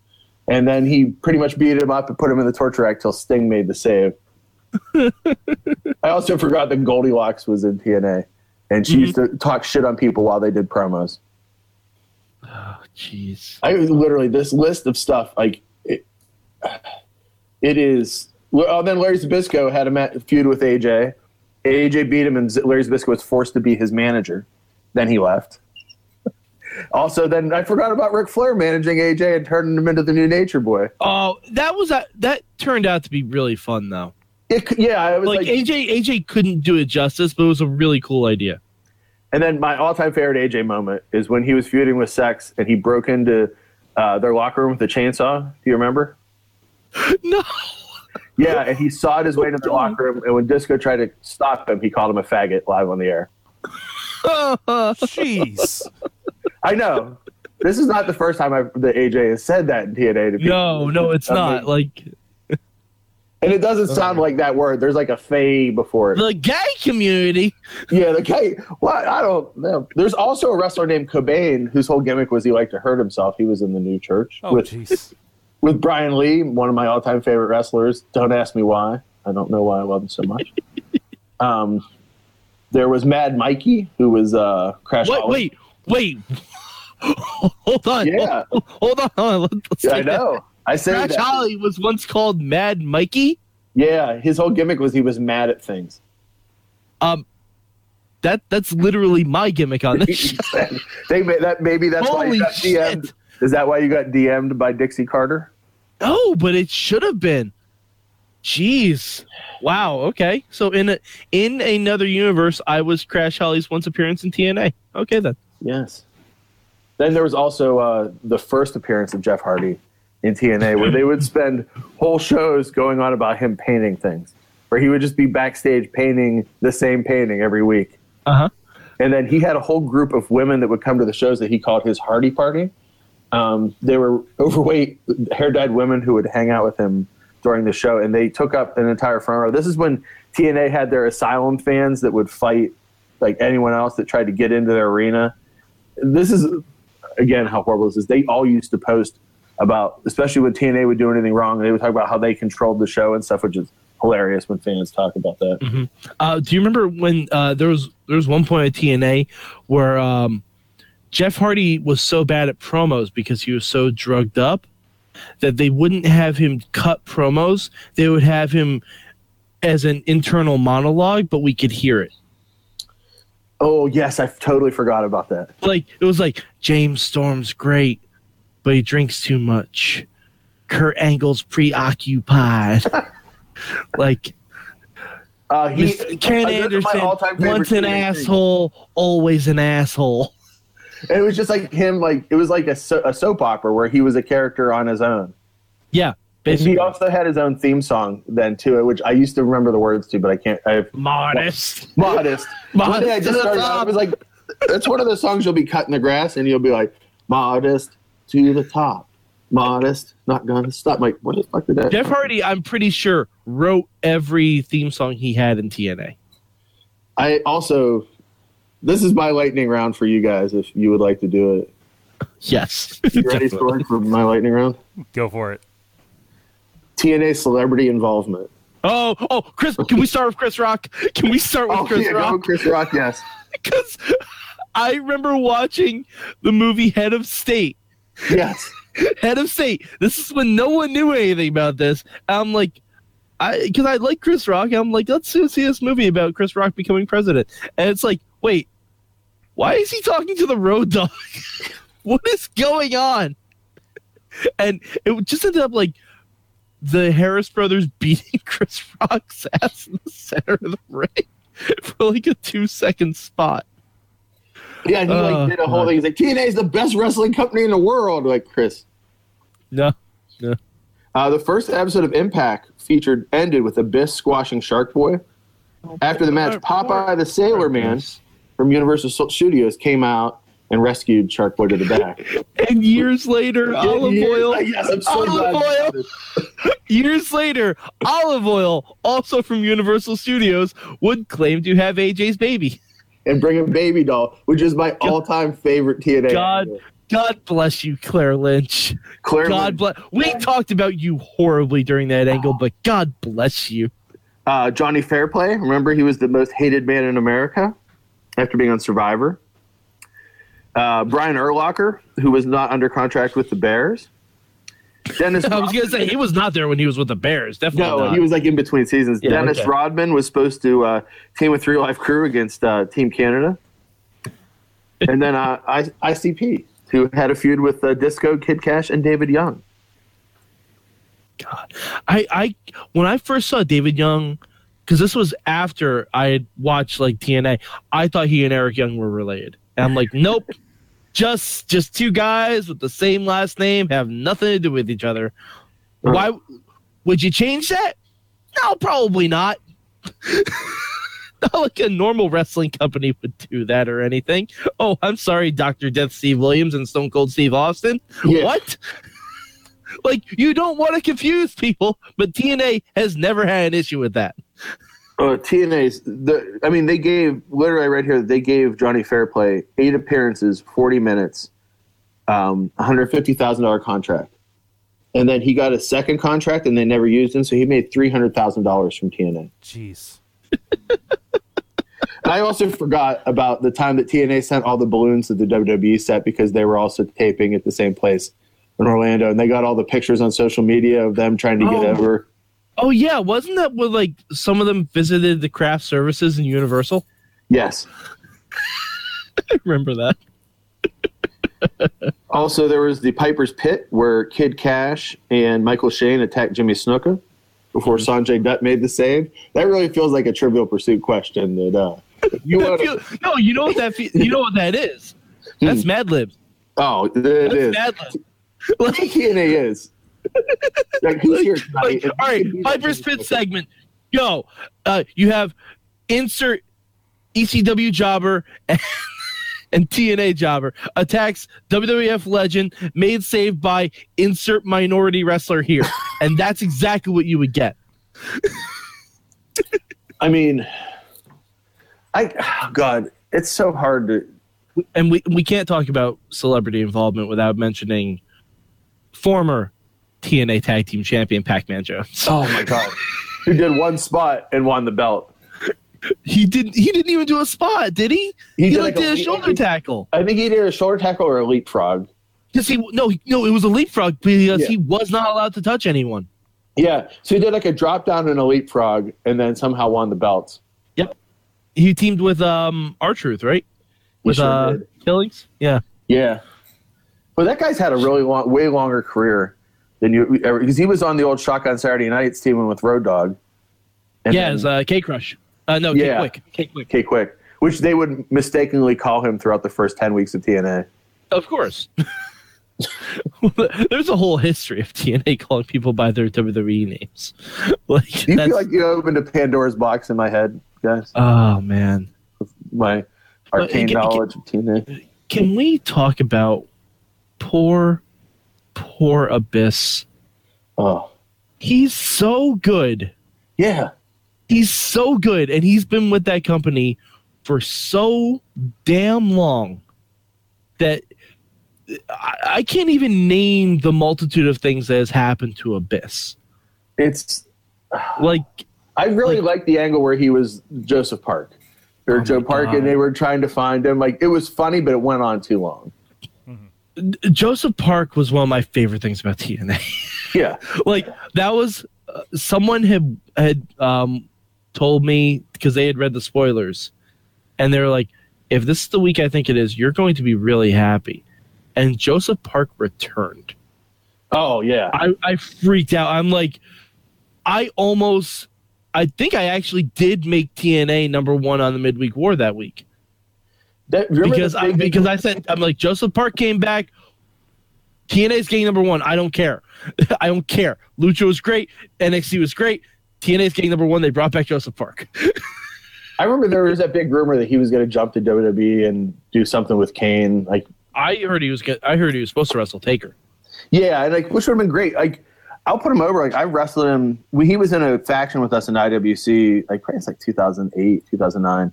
Speaker 3: and then he pretty much beat him up and put him in the torture rack till Sting made the save. I also forgot that Goldilocks was in TNA, and she used mm-hmm. to talk shit on people while they did promos.
Speaker 2: Oh jeez.
Speaker 3: I literally this list of stuff like it, it is. Oh, then Larry Zbyszko had a ma- feud with AJ. AJ beat him, and Larry Zbyszko was forced to be his manager. Then he left. Also, then I forgot about Ric Flair managing AJ and turning him into the new Nature Boy.
Speaker 2: Oh, that was a, that turned out to be really fun though.
Speaker 3: It, yeah, I was
Speaker 2: Like,
Speaker 3: like,
Speaker 2: AJ AJ couldn't do it justice, but it was a really cool idea.
Speaker 3: And then my all-time favorite AJ moment is when he was feuding with Sex and he broke into uh, their locker room with a chainsaw. Do you remember?
Speaker 2: No.
Speaker 3: Yeah, and he sawed his way into the locker room, and when Disco tried to stop him, he called him a faggot live on the air.
Speaker 1: Jeez.
Speaker 3: I know. This is not the first time I've, the AJ has said that in TNA to people.
Speaker 2: no, no, it's
Speaker 3: I
Speaker 2: not.
Speaker 3: mean-
Speaker 2: Like
Speaker 3: and it doesn't sound like that word. There's like a fey before it.
Speaker 2: The gay community.
Speaker 3: Yeah, the guy. Well, I don't know. There's also a wrestler named Cobain whose whole gimmick was he liked to hurt himself. He was in the new church
Speaker 1: Oh,
Speaker 3: with
Speaker 1: jeez.
Speaker 3: with Brian Lee, one of my all-time favorite wrestlers. Don't ask me why. I don't know why I love him so much. um, there was Mad Mikey, who was uh, Crash.
Speaker 2: Wait,
Speaker 3: Holly.
Speaker 2: wait, wait. hold on.
Speaker 3: Yeah.
Speaker 2: Hold, hold on. Hold on. Let's,
Speaker 3: Yeah, I
Speaker 2: that.
Speaker 3: know. I said
Speaker 2: Crash
Speaker 3: that.
Speaker 2: Holly was once called Mad Mikey.
Speaker 3: Yeah, his whole gimmick was he was mad at things.
Speaker 2: Um, that that's literally my gimmick on this.
Speaker 3: they that maybe that's why
Speaker 2: Holy
Speaker 3: you got DM'd.
Speaker 2: shit.
Speaker 3: Is that why you got DM'd by Dixie Carter?
Speaker 2: No, but it should have been. Jeez. Wow. Okay. So in a, in another universe, I was Crash Holly's once appearance in TNA. Okay then.
Speaker 3: Yes. Then there was also uh, the first appearance of Jeff Hardy in TNA, where they would spend whole shows going on about him painting things, where he would just be backstage painting the same painting every week.
Speaker 2: Uh huh.
Speaker 3: And then he had a whole group of women that would come to the shows that he called his Hardy Party. Um, they were overweight, hair dyed women who would hang out with him during the show, and they took up an entire front row. This is when TNA had their asylum fans that would fight like anyone else that tried to get into their arena. This is again how horrible this is. They all used to post about, especially when TNA would do anything wrong, they would talk about how they controlled the show and stuff, which is hilarious when fans talk about that.
Speaker 2: Uh, do you remember when uh, there was there was one point at TNA where um, Jeff Hardy was so bad at promos because he was so drugged up that they wouldn't have him cut promos. They would have him as an internal monologue, but we could hear it.
Speaker 3: Oh yes, I totally forgot about that.
Speaker 2: Like it was like James Storm's great, but he drinks too much. Kurt Angle's preoccupied. like
Speaker 3: Uh, he.
Speaker 2: Ken Anderson, once an asshole, always an asshole.
Speaker 3: And it was just like him, like it was like a, so, a soap opera where he was a character on his own.
Speaker 2: Yeah,
Speaker 3: And he also had his own theme song then too, which I used to remember the words to, but I can't. I have
Speaker 2: modest.
Speaker 3: modest.
Speaker 2: Modest
Speaker 3: One day I
Speaker 2: to
Speaker 3: just
Speaker 2: the
Speaker 3: started. I
Speaker 2: top.
Speaker 3: was like, that's one of the songs you'll be cutting the grass, and you'll be like, modest to the top, modest, not gonna stop. I'm like, what the fuck did that?
Speaker 2: Jeff Hardy, I'm pretty sure, wrote every theme song he had in TNA.
Speaker 3: I also. This is my lightning round for you guys. If you would like to do it,
Speaker 2: Yes.
Speaker 3: you ready for for my lightning round?
Speaker 1: Go for it.
Speaker 3: TNA celebrity involvement.
Speaker 2: oh, oh, Chris, can we start with Chris Rock? Can we start with
Speaker 3: Oh,
Speaker 2: Chris
Speaker 3: yeah, go
Speaker 2: Rock?
Speaker 3: Chris Rock. Yes.
Speaker 2: Because I remember watching the movie Head of State.
Speaker 3: Yes.
Speaker 2: Head of State. This is when no one knew anything about this. I'm like, I because I like Chris Rock. I'm like, let's see see this movie about Chris Rock becoming president. And it's like, wait, why is he talking to the road dog? what is going on? And it just ended up like the Harris brothers beating Chris Rock's ass in the center of the ring for like a two second spot.
Speaker 3: Yeah, he
Speaker 2: Oh,
Speaker 3: like did a whole
Speaker 2: God.
Speaker 3: thing. He's like, TNA is the best wrestling company in the world. Like Chris.
Speaker 2: No.
Speaker 3: Uh, the first episode of Impact featured ended with Abyss squashing Shark Boy. After the match, Popeye the Sailor Man from Universal Studios came out and rescued Shark Boy to the back.
Speaker 2: And years later, olive
Speaker 3: Yeah,
Speaker 2: oil.
Speaker 3: Yes, I'm so
Speaker 2: Olive
Speaker 3: glad.
Speaker 2: oil. Years later, Olive Oil, also from Universal Studios, would claim to have AJ's baby.
Speaker 3: And bring a baby doll, which is my all-time favorite TNA.
Speaker 2: God. God bless you, Claire Lynch.
Speaker 3: Claire
Speaker 2: God
Speaker 3: Lynch.
Speaker 2: bless. We talked about you horribly during that angle, but God bless you.
Speaker 3: Uh, Johnny Fairplay, remember he was the most hated man in America after being on Survivor. Uh, Brian Urlacher, who was not under contract with the Bears. Dennis
Speaker 2: I was gonna say he was not there when he was with the Bears. Definitely
Speaker 3: No,
Speaker 2: not.
Speaker 3: he was like in between seasons.
Speaker 2: Yeah,
Speaker 3: Dennis
Speaker 2: okay.
Speaker 3: Rodman was supposed to uh, team with Three Life Crew against uh, Team Canada. and then uh, I- ICP, who had a feud with uh, Disco, Kid Cash, and David Young.
Speaker 2: God, I, I, when I first saw David Young, because this was after I had watched like TNA, I thought he and Eric Young were related, and I'm like, nope, just just two guys with the same last name have nothing to do with each other. Why would you change that? No, probably not. not like a normal wrestling company would do that or anything. Oh, I'm sorry, Doctor Death Steve Williams and Stone Cold Steve Austin.
Speaker 3: Yeah.
Speaker 2: What? Like you don't want to confuse people, but TNA has never had an issue with that.
Speaker 3: Uh, TNA's the I mean they gave literally right here they gave Johnny Fairplay eight appearances, forty minutes, um, one hundred fifty thousand dollar contract, and then he got a second contract and they never used him, so he made three hundred thousand dollars from TNA.
Speaker 1: Jeez.
Speaker 3: I also forgot about the time that TNA sent all the balloons to the WWE set because they were also taping at the same place in Orlando, and they got all the pictures on social media of them trying to get
Speaker 2: Oh.
Speaker 3: over.
Speaker 2: Oh yeah, wasn't that what like some of them visited the craft services in Universal?
Speaker 3: Yes.
Speaker 2: I remember that.
Speaker 3: Also, there was the Piper's Pit where Kid Cash and Michael Shane attacked Jimmy Snuka before Sanjay Dutt made the save. That really feels like a Trivial Pursuit question. That uh, you
Speaker 2: That
Speaker 3: want
Speaker 2: feel- no, you know what that fe- you know what that is. That's Mad Libs.
Speaker 3: oh, it
Speaker 2: That's
Speaker 3: is.
Speaker 2: Mad Libs.
Speaker 3: What TNA is. Like, who's here
Speaker 2: Like, all right, Piper's Pit segment. Yo, uh, you have insert ECW jobber and, and TNA jobber attacks WWF legend made saved by insert minority wrestler here, and that's exactly what you would get.
Speaker 3: I mean, I oh God, it's so hard to.
Speaker 2: And we we can't talk about celebrity involvement without mentioning former TNA Tag Team Champion Pac-Man Jones.
Speaker 3: Oh my God, who did one spot and won the belt?
Speaker 2: He didn't. He didn't even do a spot, did he?
Speaker 3: He
Speaker 2: He,
Speaker 3: did
Speaker 2: like
Speaker 3: a
Speaker 2: did a shoulder tackle.
Speaker 3: I think he did a shoulder tackle or a leapfrog.
Speaker 2: Because he no no it was a leapfrog because
Speaker 3: Yeah.
Speaker 2: he was not allowed to touch anyone.
Speaker 3: Yeah, so he did like a drop down and a leapfrog, and then somehow won the belt.
Speaker 2: Yep, he teamed with um R Truth, right? With
Speaker 3: sure
Speaker 2: uh. Killings. Yeah.
Speaker 3: Yeah. But that guy's had a really long, way longer career than you because he was on the old Shotgun Saturday Nights teaming with Road Dog. And
Speaker 2: yeah,
Speaker 3: then
Speaker 2: it's uh K Crush. Uh no,
Speaker 3: Yeah.
Speaker 2: K-Kwik. K Quick.
Speaker 3: K-Kwik, which they would mistakenly call him throughout the first ten weeks of TNA.
Speaker 2: Of course. There's a whole history of TNA calling people by their WWE names. Like,
Speaker 3: Do you
Speaker 2: that's,
Speaker 3: feel like you opened a Pandora's box in my head, guys?
Speaker 2: oh man.
Speaker 3: My arcane
Speaker 2: it- it-
Speaker 3: knowledge of TNA.
Speaker 2: Can we talk about poor, poor Abyss?
Speaker 3: Oh,
Speaker 2: He's so good.
Speaker 3: yeah.
Speaker 2: He's so good, and he's been with that company for so damn long that I, I can't even name the multitude of things that has happened to Abyss.
Speaker 3: It's
Speaker 2: Like,
Speaker 3: I really
Speaker 2: Like-
Speaker 3: liked the angle where he was Joseph Park or
Speaker 2: Oh
Speaker 3: Joe Park,
Speaker 2: God.
Speaker 3: and they were trying to find him. Like it was funny, but it went on too long.
Speaker 2: Joseph Park was one of my favorite things about TNA.
Speaker 3: Yeah.
Speaker 2: like that was uh, someone had had um told me because they had read the spoilers and they were like if this is the week i think it is you're going to be really happy and joseph park returned
Speaker 3: Oh yeah.
Speaker 2: i i freaked out i'm like i almost i think i actually did make tna number one on the midweek war that week
Speaker 3: That,
Speaker 2: because I, because I said I'm like Joseph Park came back. TNA's getting number one. I don't care. I don't care. Lucha was great. NXT was great. TNA's getting number one. They brought back Joseph Park.
Speaker 3: I remember there was that big rumor that he was going to jump to WWE and do something with Kane. Like,
Speaker 2: I heard he was. Get, I heard he was supposed to wrestle Taker.
Speaker 3: yeah, and like, which would have been great. Like, I'll put him over. Like, I wrestled him. We, he was in a faction with us in IWC. Like, probably it's like 2008, 2009,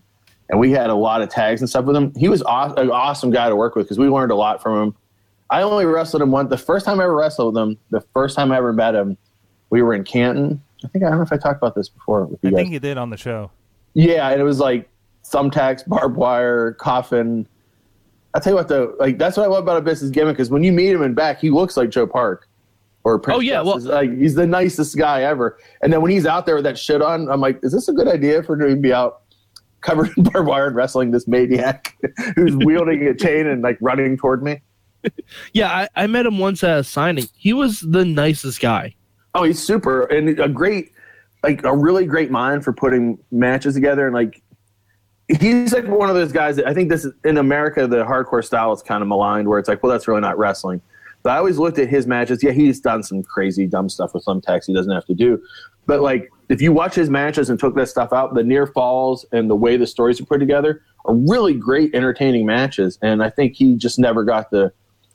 Speaker 3: and we had a lot of tags and stuff with him. He was aw- an awesome guy to work with because we learned a lot from him. I only wrestled him once. The first time I ever wrestled with him, the first time I ever met him, we were in Canton. I think I don't know if I talked about this before with you
Speaker 1: I
Speaker 3: guys.
Speaker 1: think you did on the show.
Speaker 3: Yeah, and it was like thumbtacks, barbed wire, coffin. I tell you what, though, like that's what I love about Abyss's gimmick is when you meet him in back, he looks like Joe Park. Or Prince
Speaker 2: Oh, yeah, well-
Speaker 3: Justice. like he's the nicest guy ever. And then when he's out there with that shit on, I'm like, is this a good idea for him to be out covered in barbed wire and wrestling this maniac who's wielding a chain and like running toward me?
Speaker 2: Yeah, I, I met him once at a signing. He was the nicest guy.
Speaker 3: Oh, he's super and a great, like a really great mind for putting matches together. And like, he's like one of those guys that I think this is in America, the hardcore style is kind of maligned where it's like, well, that's really not wrestling. But I always looked at his matches. Yeah, he's done some crazy, dumb stuff with some techs he doesn't have to do. But like, if you watch his matches and took that stuff out, the near falls and the way the stories are put together are really great, entertaining matches. And I think he just never got the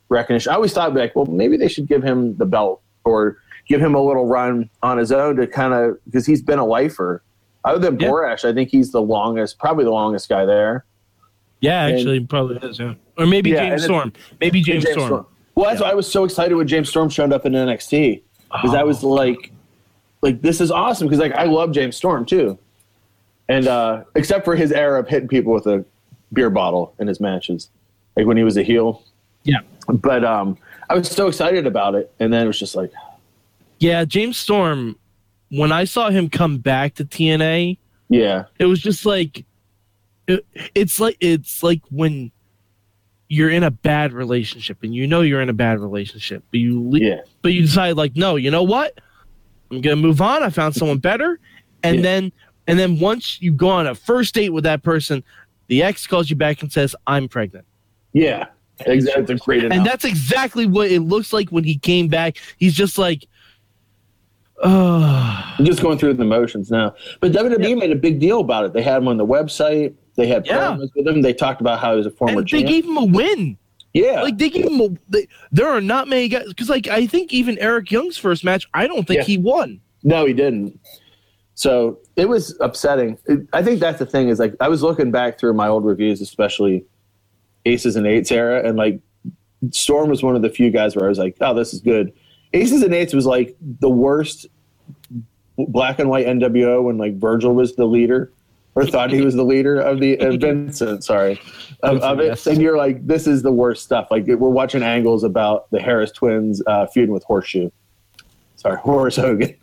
Speaker 3: recognition. I always thought like, well, maybe they should give him the belt or give him a little run on his own to kind of because he's been a lifer. Other than
Speaker 2: Yeah.
Speaker 3: Borash, I think he's the longest, probably the longest guy there.
Speaker 2: Yeah,
Speaker 3: And-
Speaker 2: actually, probably is. Yeah. Or maybe
Speaker 3: Yeah,
Speaker 2: James Storm. Maybe James,
Speaker 3: James
Speaker 2: Storm.
Speaker 3: Storm. Well, that's why I was so excited when James Storm showed up in NXT because I
Speaker 2: Oh.
Speaker 3: was like, like this is awesome because like I love James Storm too, and uh except for his era of hitting people with a beer bottle in his matches, like when he was a heel.
Speaker 2: Yeah.
Speaker 3: But um, I was so excited about it, and then it was just like,
Speaker 2: Yeah, James Storm. When I saw him come back to TNA,
Speaker 3: yeah,
Speaker 2: it was just like, it, it's like it's like when you're in a bad relationship and you know you're in a bad relationship, but you le-
Speaker 3: yeah,
Speaker 2: but you decide like, no, you know what? I'm gonna move on. I found someone better, and
Speaker 3: Yeah.
Speaker 2: then and then once you go on a first date with that person, the ex calls you back and says, "I'm pregnant."
Speaker 3: yeah. Exactly. Great
Speaker 2: and that's exactly what it looks like when he came back. He's just like, oh,
Speaker 3: I'm just going through the motions now. But WWE made a big deal about it. They had him on the website. They had
Speaker 2: Yeah.
Speaker 3: with him. They talked about how he was a former
Speaker 2: and they
Speaker 3: champ.
Speaker 2: gave him a win.
Speaker 3: Yeah,
Speaker 2: Like they gave him a. They, there are not many guys because, like, I think even Eric Young's first match, I don't think
Speaker 3: Yeah.
Speaker 2: he won.
Speaker 3: No, he didn't. So it was upsetting. It- I think that's the thing is like I was looking back through my old reviews, especially Aces and Eights era, and like Storm was one of the few guys where I was like, oh, this is good. Aces and Eights was like the worst black and white NWO when like Virgil was the leader or thought he was the leader of the uh, Vincent, sorry, of, of it. And you're like, this is the worst stuff. Like we're watching angles about the Harris twins uh, feuding with Horseshoe. Sorry, Horace Hogan.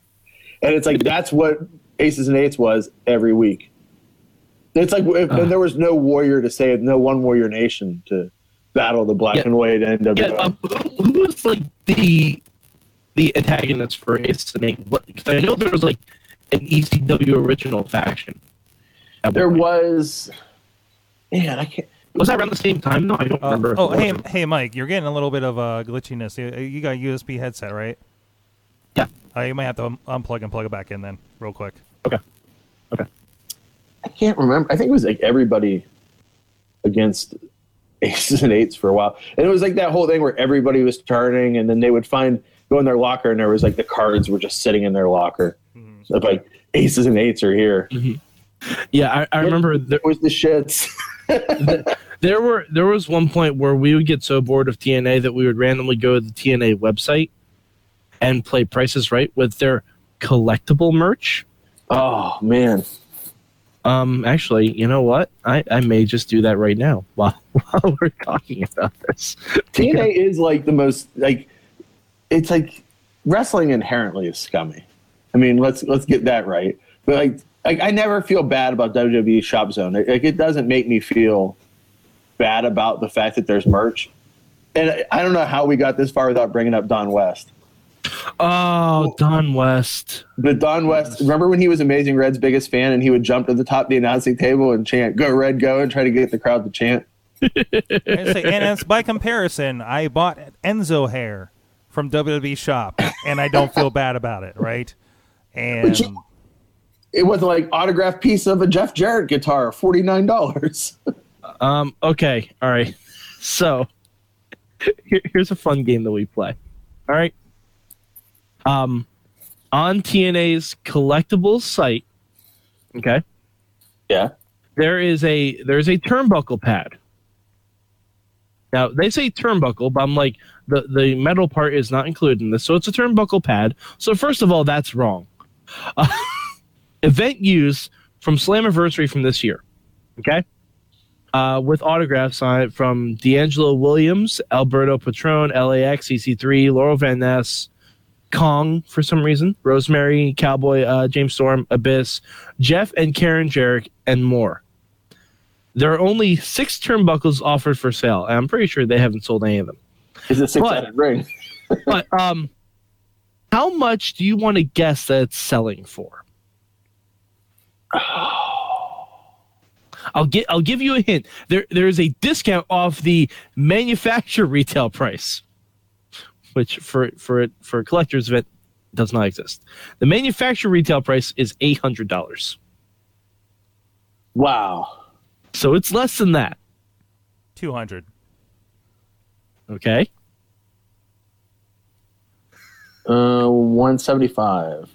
Speaker 3: And it's like that's what Aces and Eights was every week. It's like if, and there was no warrior to say it, no one warrior nation to battle the black
Speaker 2: Yeah.
Speaker 3: and white NWO.
Speaker 2: Yeah, um, who was like the the antagonist for Ace and Eight? Because I know there was like an ECW original faction. At
Speaker 3: there was, man, I can't.
Speaker 2: Was that around the same time? No, I don't
Speaker 1: Uh,
Speaker 2: remember.
Speaker 1: oh, hey, hey, Mike, you're getting a little bit of uh, glitchiness. You, you got a USB headset, right?
Speaker 2: Yeah.
Speaker 1: Uh, you might have to un- unplug and plug it back in then, real quick.
Speaker 2: Okay. Okay.
Speaker 3: I can't remember. I think it was like everybody against aces and eights for a while. And it was like that whole thing where everybody was turning and then they would find go in their locker and there was like the cards were just sitting in their locker. So like aces and eights are here.
Speaker 2: Yeah, I, I remember there,
Speaker 3: was the shits.
Speaker 2: there were there was one point where we would get so bored of TNA that we would randomly go to the TNA website and play Prices Right with their collectible merch.
Speaker 3: oh man.
Speaker 2: Um, actually, you know what? I, I may just do that right now while while we're talking about this.
Speaker 3: TNA is like the most like it's like wrestling inherently is scummy. I mean, let's let's get that right. But like, like I never feel bad about WWE Shop Zone. Like it doesn't make me feel bad about the fact that there's merch. And I- I don't know how we got this far without bringing up Don West.
Speaker 2: Oh, Don West.
Speaker 3: But Don West, remember when he was Amazing Red's biggest fan and he would jump to the top of the announcing table and chant "Go Red, go!" and try to get the crowd to chant.
Speaker 1: And, say, and it's by comparison, I bought Enzo hair from WWE Shop, and I don't feel bad about it, right? And
Speaker 3: you- It was like autographed piece of a Jeff Jarrett guitar, forty nine dollars.
Speaker 2: Um, okay, all right. So here, here's a fun game that we play. All right. Um, on TNA's collectibles site, okay,
Speaker 3: yeah.
Speaker 2: there is a there's a turnbuckle pad. Now they say turnbuckle, but I'm like the the metal part is not included in this, so it's a turnbuckle pad. So first of all, that's wrong. Uh, event use from Slammiversary from this year, okay, uh, with autographs on it from DeAngelo Williams, Alberto Patron, LAX, EC3, Laurel Van Ness, Kong for some reason, Rosemary, Cowboy, uh, James Storm, Abyss, Jeff and Karen Jarrett, and more. There are only six turnbuckles offered for sale, and I'm pretty sure they haven't sold any of them.
Speaker 3: Is it six sided ring?
Speaker 2: But um, how much do you want to guess that it's selling for? I'll get. I'll give you a hint. There, there is a discount off the manufacturer retail price, which for for for a collector's event does not exist. The manufacturer retail price is eight hundred dollars,
Speaker 3: Wow.
Speaker 2: so it's less than that.
Speaker 1: 200.
Speaker 2: Okay.
Speaker 3: Uh, one seventy five.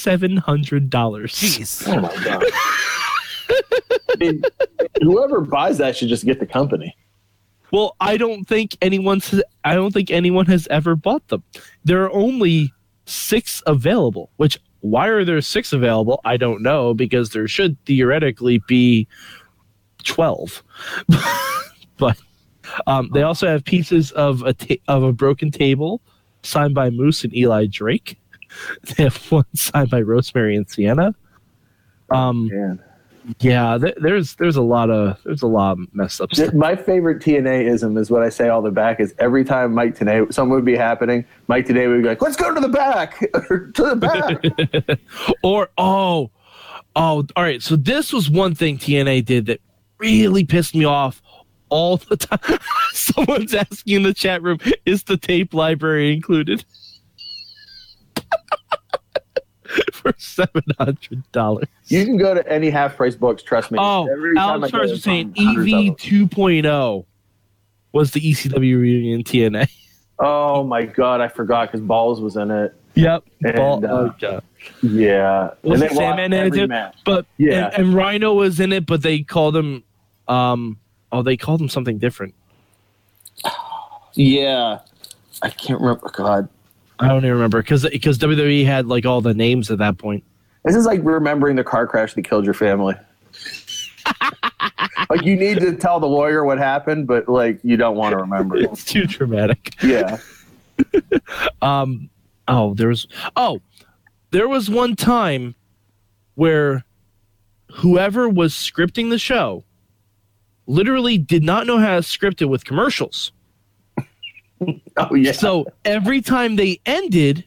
Speaker 2: Seven hundred dollars.
Speaker 1: Jeez.
Speaker 3: Oh my god. I mean, whoever buys that should just get the company.
Speaker 2: Well, I don't think anyone's. I don't think anyone has ever bought them. There are only six available. Which why are there six available? I don't know because there should theoretically be twelve. but um, they also have pieces of a ta- of a broken table signed by Moose and Eli Drake. They have one signed by Rosemary and Sienna. Um, yeah, th- there's there's a lot of there's a lot of messed up stuff.
Speaker 3: My favorite TNA ism is what I say all the back is every time Mike Tenay something would be happening, Mike Tenay would be like, "Let's go to the back, or to the back."
Speaker 2: Or oh, oh, all right. So this was one thing TNA did that really pissed me off all the time. Someone's asking in the chat room, "Is the tape library included?" For seven hundred dollars.
Speaker 3: you can go to any half price books. Trust me.
Speaker 2: Oh,
Speaker 3: Every time I
Speaker 2: Alex
Speaker 3: go,
Speaker 2: was saying
Speaker 3: find hundreds of
Speaker 2: EV 2.0 was the ECW reunion TNA.
Speaker 3: Oh my god, I forgot because Balls was in it.
Speaker 2: Yep.
Speaker 3: And,
Speaker 2: Ball-
Speaker 3: uh,
Speaker 2: oh, God.
Speaker 3: Yeah,
Speaker 2: Was
Speaker 3: they
Speaker 2: it Sandman in it too?
Speaker 3: match.
Speaker 2: But
Speaker 3: Yeah.
Speaker 2: and, and Rhino was in it, but they called him um oh they called him something different.
Speaker 3: Yeah, I can't remember. God,
Speaker 2: I don't even remember because because WWE had like all the names at that point.
Speaker 3: this is like remembering the car crash that killed your family. like you need to tell the lawyer what happened, but like you don't want to remember.
Speaker 2: It's too traumatic.
Speaker 3: Yeah.
Speaker 2: Um oh there was oh there was one time where whoever was scripting the show literally did not know how to script it with commercials.
Speaker 3: Oh yeah.
Speaker 2: So every time they ended,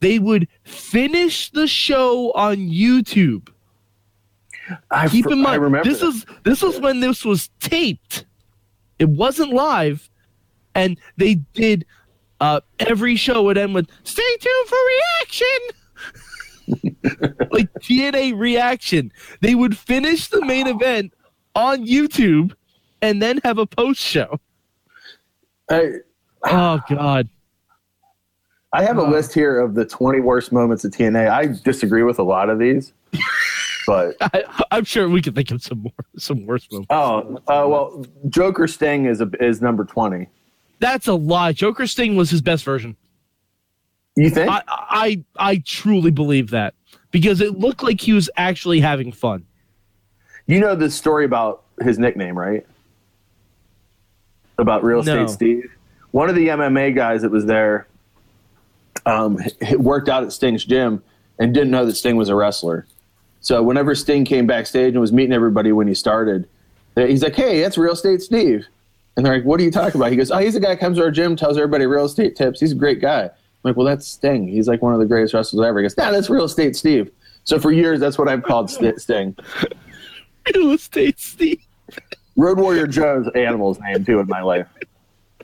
Speaker 2: they would finish the show on YouTube.
Speaker 3: I,
Speaker 2: Keep
Speaker 3: fr-
Speaker 2: in
Speaker 3: I
Speaker 2: mind,
Speaker 3: remember
Speaker 2: this is this was when this was taped. It wasn't live, and they did uh, every show would end with "Stay tuned for reaction." like TNA reaction, they would finish the main event on YouTube and then have a post show.
Speaker 3: I,
Speaker 2: Oh God.
Speaker 3: I have a
Speaker 2: Uh.
Speaker 3: list here of the 20 worst moments of TNA. I disagree with a lot of these, but
Speaker 2: I, I'm sure we could think of some more, some worse moments.
Speaker 3: oh, uh, well, Joker Sting is a, is number 20.
Speaker 2: That's a lie. Joker Sting was his best version.
Speaker 3: You think?
Speaker 2: I, I, I truly believe that because it looked like he was actually having fun.
Speaker 3: you know the story about his nickname, right? About Real Estate
Speaker 2: No.
Speaker 3: Steve. One of the MMA guys that was there um, h- h- worked out at Sting's gym and didn't know that Sting was a wrestler. So whenever Sting came backstage and was meeting everybody when he started, he's like, "Hey, that's Real Estate Steve," and they're like, "What are you talking about?" He goes, "Oh, he's a guy who comes to our gym, tells everybody real estate tips. He's a great guy." I'm like, "Well, that's Sting. He's like one of the greatest wrestlers ever." He goes, "Nah, that's Real Estate Steve." So for years, that's what I've called Sting.
Speaker 2: Real estate Steve.
Speaker 3: Road Warrior Joe's animal's name too in my life,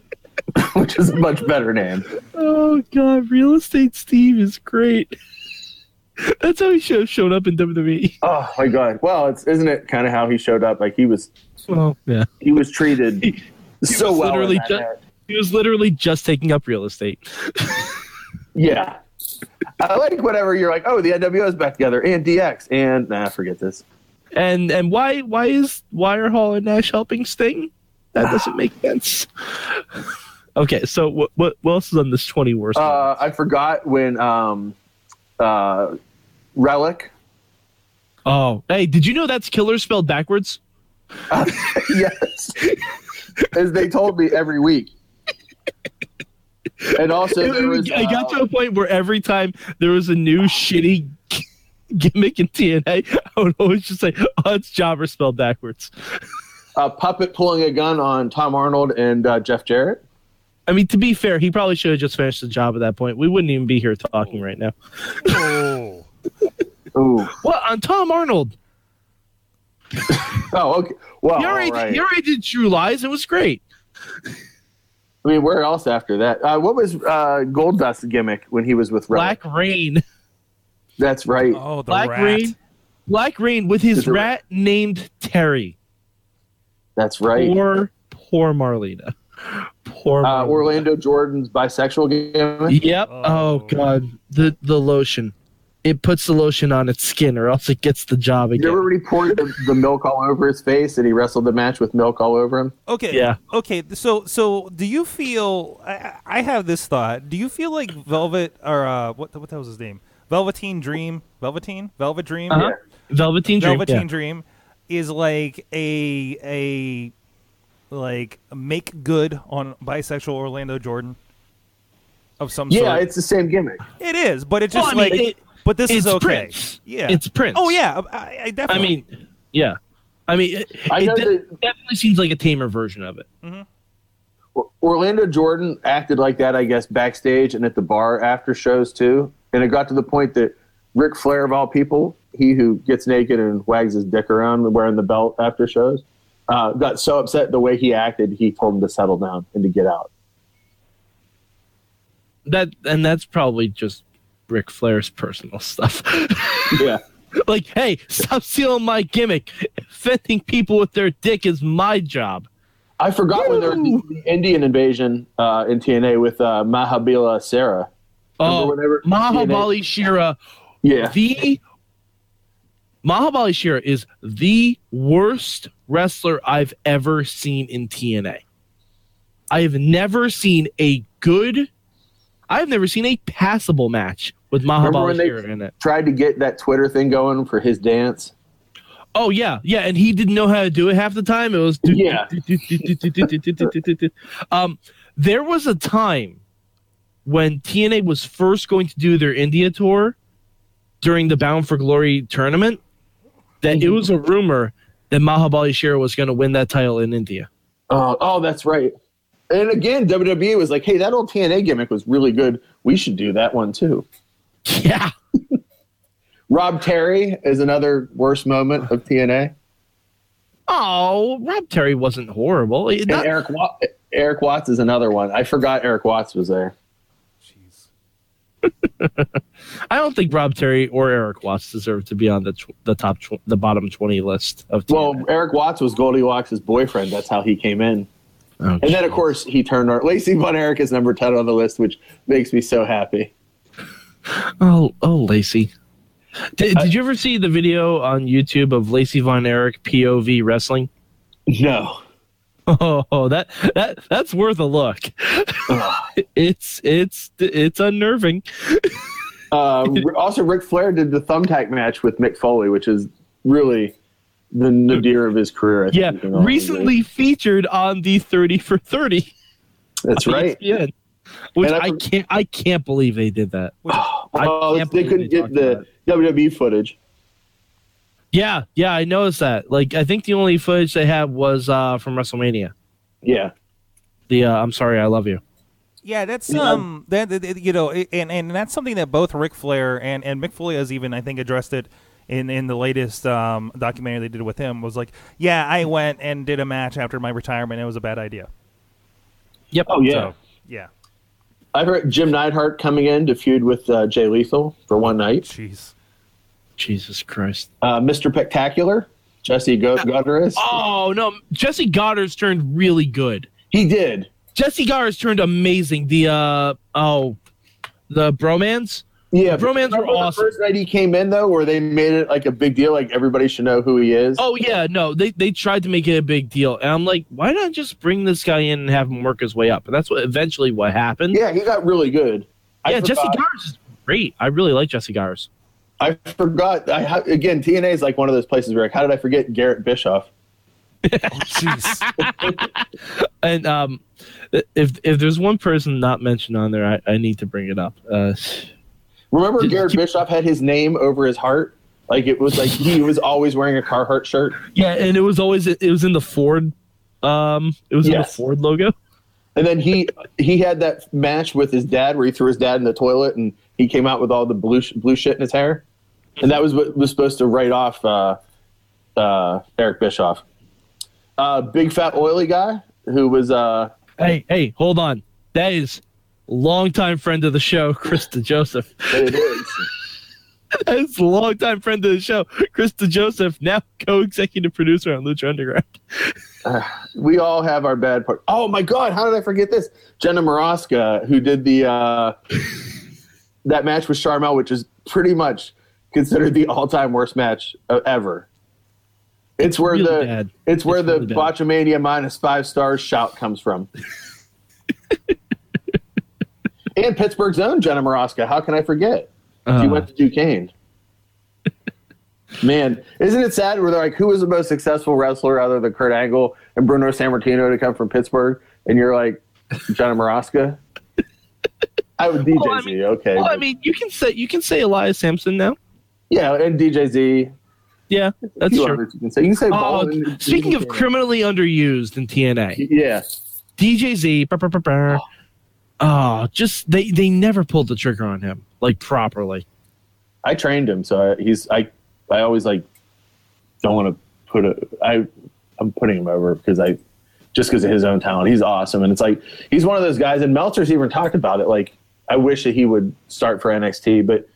Speaker 3: which is a much better name.
Speaker 2: Oh God, Real Estate Steve is great. That's how he should have showed up in WWE.
Speaker 3: Oh my god! Well, it's isn't it kind of how he showed up? Like he was
Speaker 2: Well, yeah.
Speaker 3: he was treated so
Speaker 2: was
Speaker 3: well.
Speaker 2: ju- He was literally just taking up real estate.
Speaker 3: Yeah. I like whatever you're like. Oh, the NWO is back together and DX and nah, forget this.
Speaker 2: And and why why is Wire Hall and Nash helping Sting? That doesn't make sense. Okay, so what what, what else is on this twenty worst?
Speaker 3: Uh, I forgot when um, uh, Rellik.
Speaker 2: oh, hey, did you know that's killer spelled backwards?
Speaker 3: yes, as they told me every week. And also, was,
Speaker 2: I got
Speaker 3: uh,
Speaker 2: to a point where every time there was a new shitty gimmick in TNA, I would always just say, "Oh, it's Jobber spelled backwards."
Speaker 3: a puppet pulling a gun on Tom Arnold and uh, Jeff Jarrett.
Speaker 2: I mean, to be fair, he probably should have just finished the job at that point. We wouldn't even be here talking right now.
Speaker 1: Oh.
Speaker 3: Ooh.
Speaker 2: What on Tom Arnold?
Speaker 3: Oh, okay. Well,
Speaker 2: You already,
Speaker 3: all right.
Speaker 2: you already did True Lies. It was great.
Speaker 3: I mean, where else after that? Uh, what was uh, Goldust's gimmick when he was with Rellik?
Speaker 2: Black Reign.
Speaker 3: That's right.
Speaker 1: Oh, the
Speaker 2: Black
Speaker 1: rat.
Speaker 2: Rain. Black Reign with his
Speaker 3: Is it-
Speaker 2: rat named Terry.
Speaker 3: That's right.
Speaker 2: Poor, poor Marlena. horrible.
Speaker 3: Uh, Orlando Jordan's bisexual gimmick.
Speaker 2: Yep.
Speaker 1: Oh.
Speaker 2: Oh. god, the the lotion. It puts the lotion on its skin, or else it gets the job
Speaker 3: You remember
Speaker 2: again.
Speaker 3: when he poured the, the milk all over his face and he wrestled the match with milk all over him?
Speaker 1: Okay.
Speaker 2: Yeah.
Speaker 1: Okay. So so do you feel? I, I have this thought. Do you feel like Velvet or uh, what what the was his name? Velveteen Dream. Velveteen. Velvet Dream.
Speaker 2: Uh-huh. Velveteen Dream.
Speaker 1: Velveteen
Speaker 2: yeah.
Speaker 1: Dream is like a a like make good on bisexual Orlando Jordan of some
Speaker 3: Yeah,
Speaker 1: sort.
Speaker 3: Yeah, it's the same gimmick.
Speaker 1: it is, but it's
Speaker 2: Well,
Speaker 1: just
Speaker 2: I mean,
Speaker 1: like.
Speaker 2: it-
Speaker 1: but this is okay.
Speaker 2: Prince.
Speaker 1: Yeah,
Speaker 2: It's Prince.
Speaker 1: Oh yeah, I, I
Speaker 2: I mean, yeah. I mean, it,
Speaker 3: I
Speaker 2: it de-
Speaker 3: that-
Speaker 2: definitely seems like a tamer version of it.
Speaker 3: Or- Orlando Jordan acted like that, I guess, backstage and at the bar after shows too. And it got to the point that Ric Flair, of all people, he who gets naked and wags his dick around wearing the belt after shows, uh, got so upset the way he acted, he told him to settle down and to get out.
Speaker 2: That and that's probably just Ric Flair's personal stuff.
Speaker 3: Yeah.
Speaker 2: like, hey, stop stealing my gimmick. Offending people with their dick is my job.
Speaker 3: I forgot when there was the, the Indian invasion uh, in TNA with uh, Mahabali Shera.
Speaker 2: Oh,
Speaker 3: whenever
Speaker 2: Mahabali Shera,
Speaker 3: Yeah.
Speaker 2: the Mahabali Shera is the worst wrestler I've ever seen in TNA. I have never seen a good. I've never seen a passable match with Mahabali Shera in it.
Speaker 3: tried to get that Twitter thing going for his dance?
Speaker 2: Oh yeah, yeah, and he didn't know how to do it half the time. It was
Speaker 3: Yeah.
Speaker 2: Um, there was a time when TNA was first going to do their India tour during the Bound for Glory tournament. That it was a rumor that Mahabali Shera was going to win that title in India.
Speaker 3: Oh, oh, that's right. And again, WWE was like, "Hey, that old TNA gimmick was really good. We should do that one too."
Speaker 2: Yeah,
Speaker 3: Rob Terry is another worst moment of TNA,
Speaker 2: Oh, Rob Terry wasn't horrible. It-
Speaker 3: and
Speaker 2: not-
Speaker 3: Eric Wa- Erik Watts is another one. I forgot Erik Watts was there.
Speaker 1: Jeez.
Speaker 2: I don't think Rob Terry or Erik Watts deserve to be on the tw- the top tw- the bottom twenty list of TNA.
Speaker 3: Well, Erik Watts was Goldilocks' boyfriend. That's how he came in.
Speaker 2: Oh,
Speaker 3: And then, of course, he turned our Lacey Von Erich is number ten on the list, which makes me so happy.
Speaker 2: Oh, oh, Lacey. Did, did you ever see the video on YouTube of Lacey Von Erich POV wrestling?
Speaker 3: No,
Speaker 2: Oh, that that that's worth a look. it's it's it's unnerving.
Speaker 3: uh, also Ric Flair did the thumbtack match with Mick Foley, which is really the nadir of his career. I
Speaker 2: Yeah,
Speaker 3: think, in all of
Speaker 2: recently featured on the Thirty for Thirty.
Speaker 3: that's right.
Speaker 2: ESPN, which
Speaker 3: I
Speaker 2: I can't I can't believe they did that. I
Speaker 3: Well,
Speaker 2: can't
Speaker 3: they couldn't
Speaker 2: they
Speaker 3: get the WWE footage.
Speaker 2: Yeah, yeah, I noticed that. Like, I think the only footage they had was uh, from WrestleMania.
Speaker 3: Yeah,
Speaker 2: The uh, "I'm sorry, I love you."
Speaker 1: Yeah, that's
Speaker 3: Yeah.
Speaker 1: um that, that- that, you know, and and that's something that both Ric Flair and and Mick Foley has even I think addressed it in in the latest um documentary they did with him was like, yeah, I went and did a match after my retirement. It was a bad idea.
Speaker 2: Yep.
Speaker 3: Oh, yeah.
Speaker 1: So, yeah.
Speaker 3: I've heard Jim Neidhart coming in to feud with uh, Jay Lethal for one night.
Speaker 1: Jeez.
Speaker 2: Jesus Christ.
Speaker 3: Uh, Mr. Spectacular, Jesse Go- Gutierrez.
Speaker 2: Oh no, Jessie Godderz turned really good.
Speaker 3: He did.
Speaker 2: Jessie Godderz turned amazing. The uh oh, the bromance.
Speaker 3: Yeah,
Speaker 2: bromans were awesome.
Speaker 3: The first night he came in though, where they made it like a big deal, like everybody should know who he is.
Speaker 2: Oh yeah, no, they they tried to make it a big deal, and I'm like, why not just bring this guy in and have him work his way up? And that's what eventually what happened.
Speaker 3: yeah, he got really good. I
Speaker 2: yeah,
Speaker 3: Jessie
Speaker 2: Godderz is great. I really like Jessie Godderz.
Speaker 3: I forgot. I ha- again, TNA is like one of those places where, like, how did I forget Garrett Bischoff?
Speaker 1: Jeez.
Speaker 2: And um, if if there's one person not mentioned on there, I, I need to bring it up. Uh,
Speaker 3: Remember,
Speaker 2: Did-
Speaker 3: Garrett
Speaker 2: did you-
Speaker 3: Bischoff had his name over his heart. Like it was like he was always wearing a Carhartt shirt.
Speaker 2: yeah, and it was always it was in the Ford. Um, it was in the Ford logo.
Speaker 3: And then he he had that match with his dad where he threw his dad in the toilet and he came out with all the blue blue shit in his hair, and that was what was supposed to write off uh, uh, Eric Bischoff. Uh, big fat oily guy who was uh,
Speaker 2: Hey, hey, hold on. That is longtime friend of the show, Chris DeJoseph.
Speaker 3: it is.
Speaker 2: That's a longtime friend of the show, Chris DeJoseph, now co-executive producer on Lucha Underground.
Speaker 3: we all have our bad part. Oh my God, how did I forget this? Jenna Morasca, who did the uh, that match with Sharmell, which is pretty much considered the all-time worst match uh, ever. It's where
Speaker 2: really
Speaker 3: the
Speaker 2: bad.
Speaker 3: it's where
Speaker 2: It's
Speaker 3: the
Speaker 2: really.
Speaker 3: Botchamania minus five stars shout comes from. And Pittsburgh's own Jenna Morasca. How can I forget? She
Speaker 2: Uh,
Speaker 3: went to Duquesne. Man, isn't it sad where they're like, who was the most successful wrestler other than Kurt Angle and Bruno Sammartino to come from Pittsburgh? And you're like, Jenna Morasca? I would DJ
Speaker 2: Well, I mean-
Speaker 3: okay.
Speaker 2: well, I mean, you can say you can say Elias Samson now.
Speaker 3: yeah, and DJ Z.
Speaker 2: Yeah, that's true.
Speaker 3: You can say, you can say and-
Speaker 2: speaking of criminally underused in TNA,
Speaker 3: yeah,
Speaker 2: DJZ, brr, brr, brr, brr. Oh, just they they never pulled the trigger on him like properly.
Speaker 3: I trained him, so I, he's I I always like don't want to put a I I'm putting him over because I just because of his own talent. He's awesome, and it's like he's one of those guys. And Meltzer's even talked about it. Like I wish that he would start for NXT, but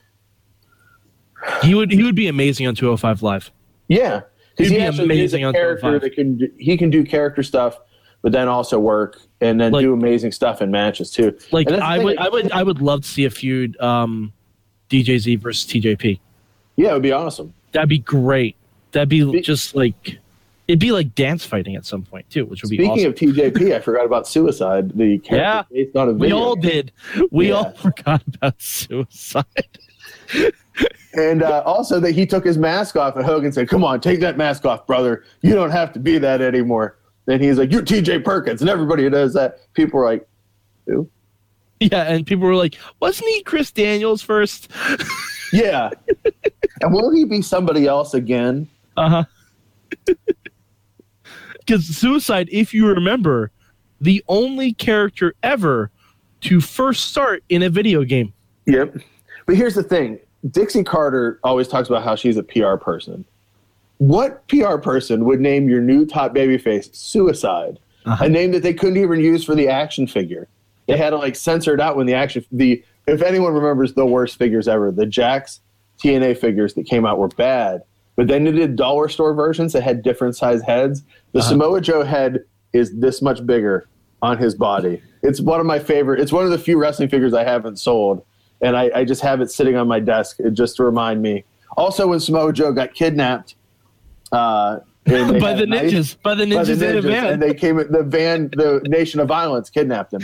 Speaker 2: He would he would be amazing on 205 Live.
Speaker 3: yeah, because
Speaker 2: He'd
Speaker 3: he
Speaker 2: be
Speaker 3: actually
Speaker 2: amazing
Speaker 3: is
Speaker 2: on
Speaker 3: a oh character
Speaker 2: 205.
Speaker 3: that can do, he can do character stuff, but then also work and then
Speaker 2: Like-
Speaker 3: do amazing stuff in matches too.
Speaker 2: Like
Speaker 3: And that's the
Speaker 2: I would
Speaker 3: like-
Speaker 2: I would I would love to see a feud um, DJZ versus TJP.
Speaker 3: Yeah, it would be awesome.
Speaker 2: That'd be great. That'd be
Speaker 3: Be-
Speaker 2: just like it'd be like dance fighting at some point too, which would be
Speaker 3: Speaking
Speaker 2: awesome.
Speaker 3: of TJP, I forgot about Suicide. The character
Speaker 2: Yeah.
Speaker 3: based on a
Speaker 2: we all did. We
Speaker 3: Yeah.
Speaker 2: all forgot about suicide.
Speaker 3: And uh, also that he took his mask off, and Hogan said, "Come on, take that mask off, brother. You don't have to be that anymore." Then he's like, "You're T.J. Perkins," and everybody who does that, people are like, "Who?"
Speaker 2: Yeah, and people were like, "Wasn't he Chris Daniels first?
Speaker 3: Yeah. and will he be somebody else again?
Speaker 2: Uh huh. Because suicide, if you remember, the only character ever to first start in a video game.
Speaker 3: Yep. But here's the thing: Dixie Carter always talks about how she's a PR person. What PR person would name your new top babyface Suicide?
Speaker 2: Uh-huh.
Speaker 3: A name that they couldn't even use for the action figure. They had to like censor it out when the action the if anyone remembers the worst figures ever, the Jakks TNA figures that came out were bad. But then they did dollar store versions that had different size heads. The Samoa Joe head is this much bigger on his body. It's one of my favorite. It's one of the few wrestling figures I haven't sold, and I, I just have it sitting on my desk just to remind me. Also, when Samoa Joe got kidnapped, uh,
Speaker 2: By the
Speaker 3: a knife-
Speaker 2: ninjas. By the
Speaker 3: by the
Speaker 2: ninjas in a van.
Speaker 3: and they came. The van, the Nation of Violence, kidnapped him.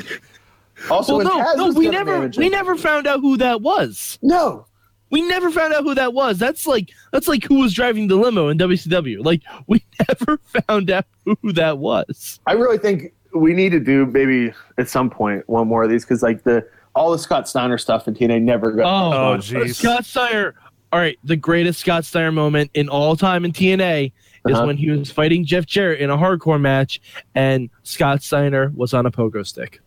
Speaker 3: Also,
Speaker 2: well, no, no, we never, we never found out who that was.
Speaker 3: No,
Speaker 2: We never found out who that was. That's like, that's like who was driving the limo in WCW. Like, we never found out who that was.
Speaker 3: I really think we need to do maybe at some point one more of these because like the all the Scott Steiner stuff in TNA never got.
Speaker 1: Oh, jeez.
Speaker 2: Scott Steiner. All right, the greatest Scott Steiner moment in all time in TNA is
Speaker 3: Uh-huh.
Speaker 2: when he was fighting Jeff Jarrett in a hardcore match, and Scott Steiner was on a pogo stick.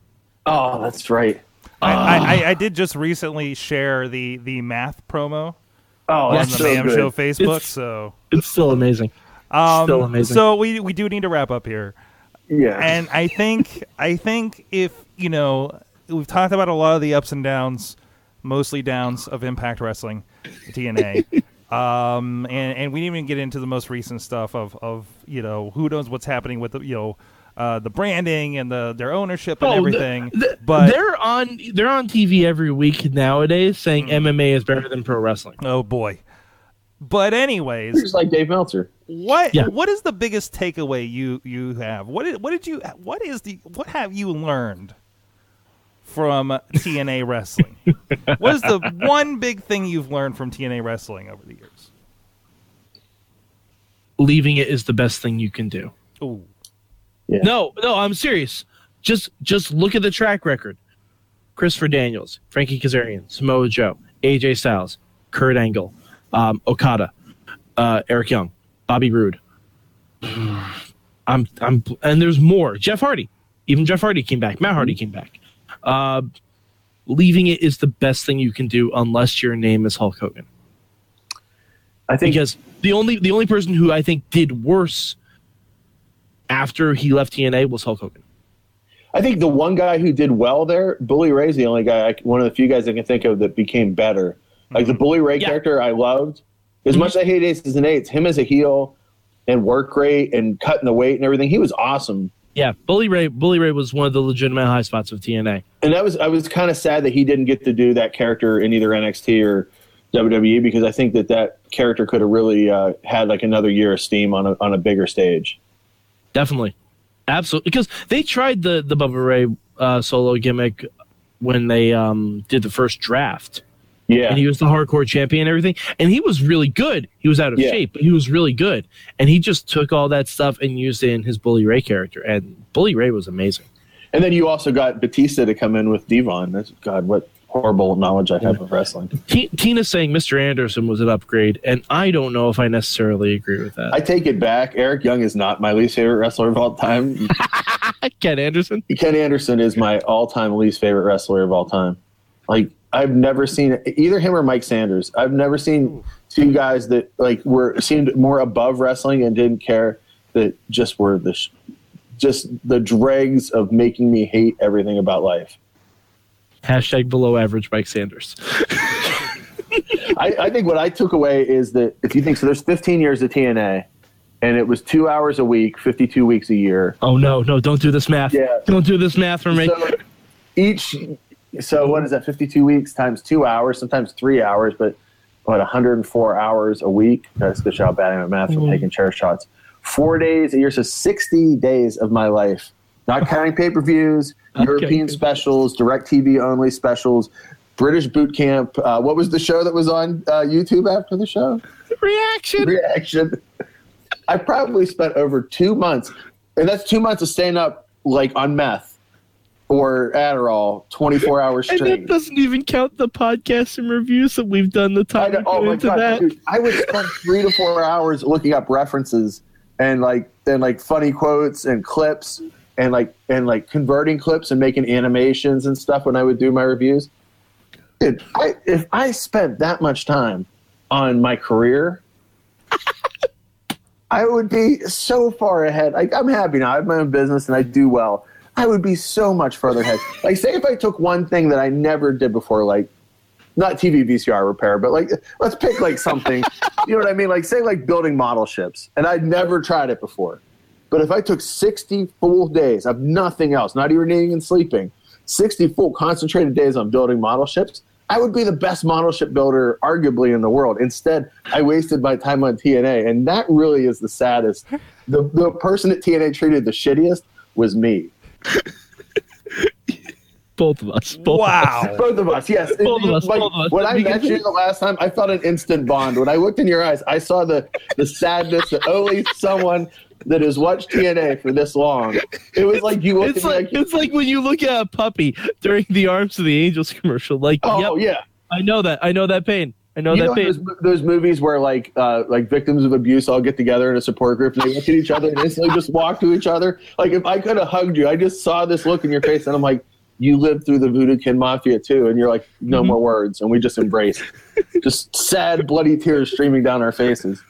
Speaker 3: Oh, that's right.
Speaker 1: I,
Speaker 2: Ah.
Speaker 1: I, I, I did just recently share the the math promo
Speaker 3: Oh,
Speaker 1: on
Speaker 3: that's
Speaker 1: the
Speaker 3: so
Speaker 1: Mayhem
Speaker 3: good.
Speaker 1: Show Facebook.
Speaker 2: It's-
Speaker 1: so
Speaker 2: It's still amazing.
Speaker 1: um,
Speaker 2: still amazing.
Speaker 1: So we we do need to wrap up here.
Speaker 3: Yeah,
Speaker 1: and I think I think if you know we've talked about a lot of the ups and downs, mostly downs of Impact Wrestling, TNA, um, and and we didn't even get into the most recent stuff of of you know who knows what's happening with the you know uh, the branding and the their ownership and
Speaker 2: Oh, the-
Speaker 1: everything.
Speaker 2: the-
Speaker 1: but
Speaker 2: they're on they're on TV every week nowadays saying
Speaker 1: Mm.
Speaker 2: MMA is better than pro wrestling.
Speaker 1: oh boy. But anyways,
Speaker 3: just like Dave Meltzer.
Speaker 1: what
Speaker 2: Yeah.
Speaker 1: what is the biggest takeaway you you have? What did what did you what is the what have you learned from TNA wrestling? what is the one big thing you've learned from TNA wrestling over the years?
Speaker 2: Leaving it is the best thing you can do.
Speaker 1: Ooh.
Speaker 3: Yeah.
Speaker 2: No, no, I'm serious. Just just look at the track record. Christopher Daniels, Frankie Kazarian, Samoa Joe, AJ Styles, Kurt Angle, um, Okada, uh, Eric Young, Bobby Roode. I'm I'm and there's more. Jeff Hardy. Even Jeff Hardy came back. Matt Hardy came back. Uh, leaving it is the best thing you can do unless your name is Hulk Hogan.
Speaker 3: I think
Speaker 2: because the only the only person who I think did worse after he left TNA was Hulk Hogan.
Speaker 3: I think the one guy who did well there, Bully Ray's the only guy, I, one of the few guys I can think of that became better Like the Bully Ray
Speaker 2: Yeah.
Speaker 3: character, I loved. As much as I hate Aces and Eights, him as a heel and work rate and cutting the weight and everything, he was awesome.
Speaker 2: Yeah, Bully Ray. Bully Ray was one of the legitimate high spots of TNA.
Speaker 3: And that was I was kind of sad that he didn't get to do that character in either NXT or WWE because I think that that character could have really uh, had like another year of steam on a on a bigger stage.
Speaker 2: Definitely, absolutely. Because they tried the the Bubba Ray uh, solo gimmick when they um, did the first draft,
Speaker 3: Yeah,
Speaker 2: and he was the hardcore champion and everything, and he was really good. He was out of
Speaker 3: Yeah.
Speaker 2: shape, but he was really good, and he just took all that stuff and used it in his Bully Ray character, and Bully Ray was amazing.
Speaker 3: and then you also got Batista to come in with Devon. That's God, what horrible knowledge I have of wrestling.
Speaker 2: T- Tina saying Mr. Anderson was an upgrade, and I don't know if I necessarily agree with that.
Speaker 3: I take it back. Eric Young is not my least favorite wrestler of all time.
Speaker 2: Ken Anderson.
Speaker 3: Ken Anderson is my all-time least favorite wrestler of all time. Like I've never seen either him or Mike Sanders. I've never seen two guys that like were seemed more above wrestling and didn't care that just were the sh- just the dregs of making me hate everything about life.
Speaker 2: Hashtag below average Mike Sanders.
Speaker 3: I, I think what I took away is that if you think so, there's 15 years of TNA, and it was two hours a week, 52 weeks a year.
Speaker 2: Oh no, no, don't do this math.
Speaker 3: Yeah.
Speaker 2: Don't do this math for me.
Speaker 3: So each, so what is that? 52 weeks times two hours, sometimes three hours, but what 104 hours a week? That's good job bad at math from
Speaker 2: Mm-hmm.
Speaker 3: taking chair shots. Four days a year, so 60 days of my life, not counting pay per views,
Speaker 2: Okay.
Speaker 3: European specials, direct TV only specials. British boot camp. Uh, what was the show that was on uh, YouTube after the show?
Speaker 2: Reaction.
Speaker 3: reaction. I probably spent over two months, and that's two months of staying up like on meth or Adderall, twenty four hours
Speaker 2: And that
Speaker 3: straight.
Speaker 2: doesn't even count the podcasts and reviews that we've done the
Speaker 3: I
Speaker 2: time
Speaker 3: know- oh
Speaker 2: into
Speaker 3: god,
Speaker 2: that.
Speaker 3: dude, I would spend three to four hours looking up references and like and like funny quotes and clips and like and like converting clips and making animations and stuff when I would do my reviews. Dude, I, if I spent that much time on my career, I would be so far ahead. Like I'm happy now. I have my own business and I do well. I would be so much further ahead. Like say if I took one thing that I never did before, like not TV VCR repair, but like let's pick like something. you know what I mean? Like say like building model ships, and I'd never tried it before. But if I took 60 full days of nothing else, not even eating and sleeping, 60 full concentrated days on building model ships, I would be the best model ship builder arguably in the world. Instead, I wasted my time on TNA, and that really is the saddest. The the person at TNA treated the shittiest was me.
Speaker 2: Both of us. Both Of us.
Speaker 1: Wow.
Speaker 3: Both of us, yes.
Speaker 2: Both of us,
Speaker 3: Like,
Speaker 2: both of us.
Speaker 3: When I
Speaker 2: Because-
Speaker 3: met you the last time, I felt an instant bond. When I looked in your eyes, I saw the the sadness that only someone that has watched TNA for this long. It was like you looked
Speaker 2: It's
Speaker 3: at me
Speaker 2: like
Speaker 3: like,
Speaker 2: it's like when you look at a puppy during the Arms of the Angels commercial. Like,
Speaker 3: oh
Speaker 2: yep,
Speaker 3: yeah.
Speaker 2: I know that. I know that pain. I know
Speaker 3: You
Speaker 2: that
Speaker 3: know those, those movies where like uh, like victims of abuse all get together in a support group and they look at each other and instantly just walk to each other. Like if I could have hugged you, I just saw this look in your face and I'm like, you lived through the Voodoo Kin Mafia too, and you're like, no
Speaker 2: Mm-hmm.
Speaker 3: more words, and we just embrace, just sad, bloody tears streaming down our faces.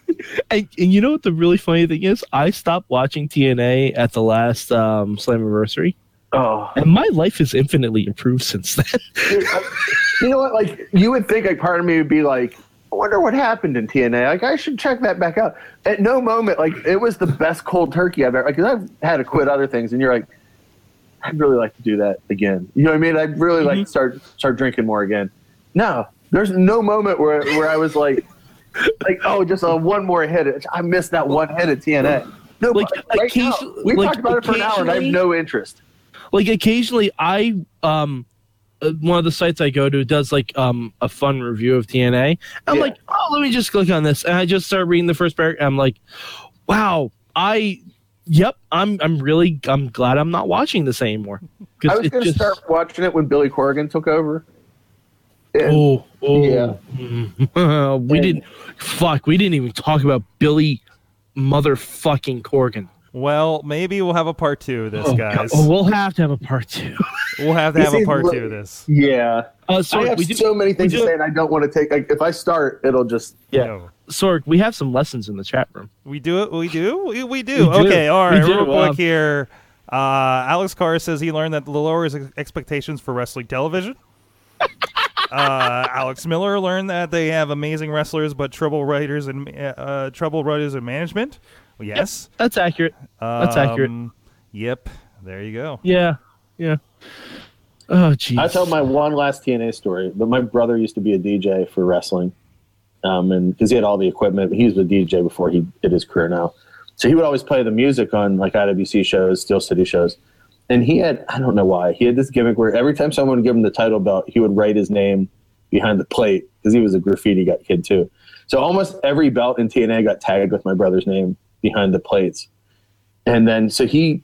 Speaker 2: And, and you know what the really funny thing is? I stopped watching TNA at the last um, Slammiversary,
Speaker 3: Oh,
Speaker 2: and my life has infinitely improved since then.
Speaker 3: Dude, I- you know what? Like you would think, like part of me would be like, I wonder what happened in TNA. Like I should check that back out. At no moment, like it was the best cold turkey I've ever. Like 'cause I've had to quit other things, and you're like, I'd really like to do that again. You know what I mean? I'd really like mm-hmm. to start start drinking more again. No, there's no moment where where I was like, like oh, just a one more hit. I missed that one hit at TNA. No,
Speaker 2: Like,
Speaker 3: but right now, we
Speaker 2: like,
Speaker 3: talked about it for an hour, and I have no interest.
Speaker 2: Like occasionally, I um, uh, one of the sites I go to does like um a fun review of TNA. I'm
Speaker 3: Yeah.
Speaker 2: like, oh, let me just click on this, and I just start reading the first paragraph. I'm like, wow, I. Yep, I'm. I'm really. I'm glad I'm not watching this anymore.
Speaker 3: I was going to
Speaker 2: just-
Speaker 3: start watching it when Billy Corgan took over. And-
Speaker 2: Oh, oh,
Speaker 3: Yeah.
Speaker 2: we didn't. Fuck, we didn't even talk about Billy, motherfucking Corgan.
Speaker 1: Well, maybe we'll have a part two of this,
Speaker 2: Oh,
Speaker 1: guys.
Speaker 2: God. Oh, we'll have to have a part two.
Speaker 1: We'll have to have a part two of this.
Speaker 3: Yeah.
Speaker 2: Uh, Sorg,
Speaker 3: I have
Speaker 2: we do,
Speaker 3: so many things
Speaker 2: we
Speaker 3: to say, and I don't want to take. Like, if I start, it'll just.
Speaker 2: Yeah.
Speaker 1: No.
Speaker 2: Sorg, we have some lessons in the chat room.
Speaker 1: We do it. We do. We, we do.
Speaker 2: We do.
Speaker 1: Okay. All right.
Speaker 2: We.
Speaker 1: Real quick
Speaker 2: Um,
Speaker 1: here. Uh, Alex Carr says he learned that the lower ex- expectations for wrestling television. uh, Alex Miller learned that they have amazing wrestlers, but trouble writers and uh, trouble writers and management. Well, yes,
Speaker 2: That's accurate. That's accurate.
Speaker 1: Um, Yep, there you go.
Speaker 2: Yeah. Yeah. Oh, jeez.
Speaker 3: I tell my one last TNA story, but my brother used to be a DJ for wrestling, um, and because he had all the equipment, he was a DJ before he did his career now. So he would always play the music on like IWC shows, Steel City shows, and he had I don't know why he had this gimmick where every time someone would give him the title belt, he would write his name behind the plate because he was a graffiti guy kid too. So almost every belt in TNA got tagged with my brother's name behind the plates, and then so he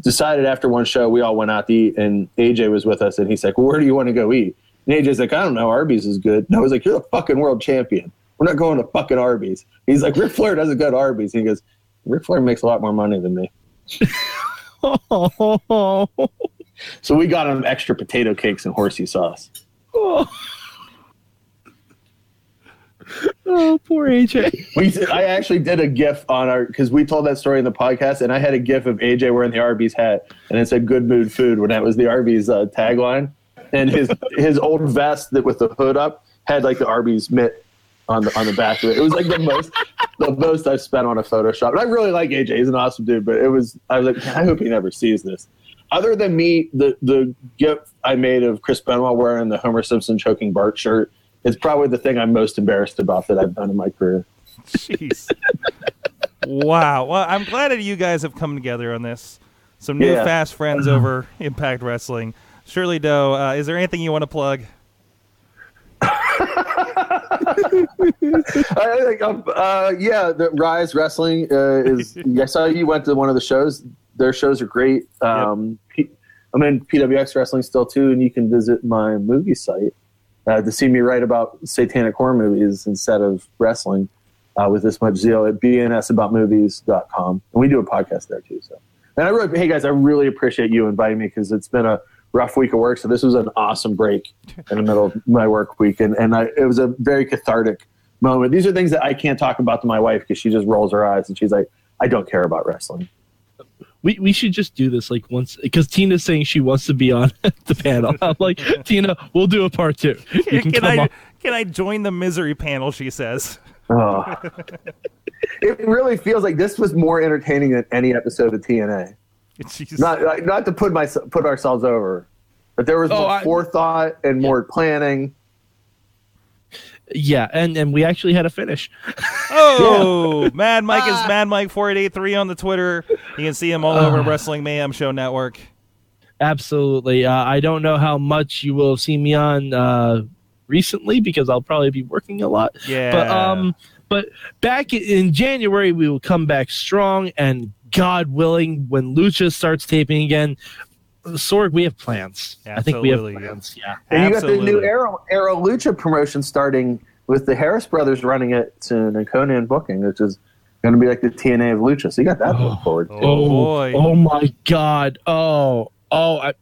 Speaker 3: decided after one show we all went out to eat and AJ was with us and he's like, well, where do you want to go eat? And AJ's like, I don't know, Arby's is good. And I was like, you're the fucking world champion. We're not going to fucking Arby's. He's like, Ric Flair doesn't go to Arby's. And he goes, Ric Flair makes a lot more money than me. So we got him extra potato cakes and horsey sauce.
Speaker 2: oh, poor AJ.
Speaker 3: We, I actually did a GIF on our because we told that story in the podcast, and I had a GIF of AJ wearing the Arby's hat, and it said "Good Mood Food" when that was the Arby's uh, tagline, and his his old vest that with the hood up had like the Arby's mitt on the on the back of it. It was like the most the most I've spent on a Photoshop. And I really like AJ; he's an awesome dude. But it was I was like, "Man, I hope he never sees this. Other than me, the the GIF I made of Chris Benoit wearing the Homer Simpson choking Bart shirt. Is probably the thing I'm most embarrassed about that I've done in my career.
Speaker 1: Jeez. wow. Well, I'm glad that you guys have come together on this. Some new
Speaker 3: Yeah.
Speaker 1: fast friends over Impact Wrestling. Shirley Doe, uh, is there anything you want to plug?
Speaker 3: I think, um, uh, yeah, the Rise Wrestling uh, is. I saw you went to one of the shows. Their shows are great. Um, P- I'm in PWX Wrestling still too, and you can visit my movie site uh, to see me write about satanic horror movies instead of wrestling uh, with this much zeal at bnsaboutmovies.com. And we do a podcast there too. So, and I really, hey guys, I really appreciate you inviting me because it's been a rough week of work. So this was an awesome break in the middle of my work week, and and I, it was a very cathartic moment. These are things that I can't talk about to my wife because she just rolls her eyes and she's like, I don't care about wrestling.
Speaker 2: We, we should just do this like once because Tina's saying she wants to be on the panel. I'm like, Tina, we'll do a part two. You can,
Speaker 1: can
Speaker 2: come
Speaker 1: I
Speaker 2: on.
Speaker 1: can I join the misery panel? She says.
Speaker 3: Oh. it really feels like this was more entertaining than any episode of TNA.
Speaker 1: Jeez.
Speaker 3: Not like, not to put my put ourselves over, but there was
Speaker 2: Oh,
Speaker 3: more
Speaker 2: I-
Speaker 3: forethought and more planning.
Speaker 2: Yeah, and and we actually had a finish.
Speaker 1: Oh, Mad Mike is Mad Mike four eight eight three on the Twitter. You can see him all over Wrestling Mayhem Show Network.
Speaker 2: Absolutely. Uh, I don't know how much you will see me on uh, recently because I'll probably be working a lot.
Speaker 1: Yeah.
Speaker 2: But um, but back in January we will come back strong, and God willing, when Lucha starts taping again, Sorg, we have plans. I think we have plans. Yeah.
Speaker 3: And you got the new
Speaker 1: Absolutely.
Speaker 3: Aro Aro Lucha promotion starting with the Harris brothers running it soon and Konnan booking, which is going to be like the TNA of Lucha. So you got that to look oh. forward to.
Speaker 1: Oh, oh, boy.
Speaker 2: Oh my God. Oh. Oh. I,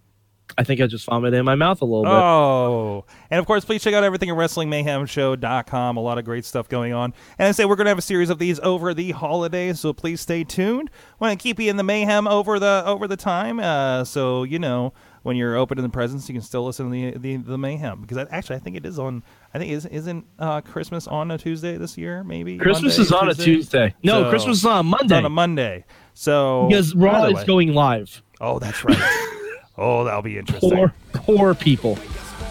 Speaker 2: I think I just vomited in my mouth a little bit.
Speaker 1: Oh, and of course, please check out everything at WrestlingMayhemShow.com. A lot of great stuff going on. And I say we're going to have a series of these over the holidays, so please stay tuned. Want to keep you in the mayhem over the over the time, uh, so you know when you're opening the presents, you can still listen to the the, the mayhem because I, actually I think it is on. I think is isn't uh, Christmas on a Tuesday this year? Maybe
Speaker 2: Christmas
Speaker 1: Monday,
Speaker 2: is on a Tuesday. No,
Speaker 1: So-
Speaker 2: Christmas is on a Monday.
Speaker 1: on a Monday. So
Speaker 2: because Raw is going live.
Speaker 1: Oh, that's right. oh, that'll be interesting.
Speaker 2: Poor, poor people.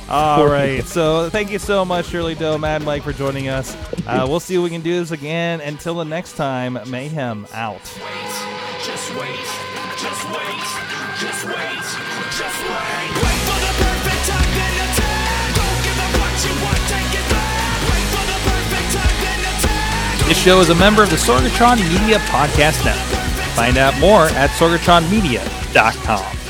Speaker 1: All
Speaker 2: Poor
Speaker 1: right. So thank you so much, Shirley Doe, Mad Mike, for joining us. Uh, we'll see if we can do this again. Until the next time, Mayhem out.
Speaker 4: Just wait, just wait, just wait, just wait. Wait for the perfect time, then attack. Don't give up what you want, take it back. Wait for the perfect time, then attack.
Speaker 1: This show is a member of the Sorgatron Media Podcast Network. Find out more at sorgatronmedia.com.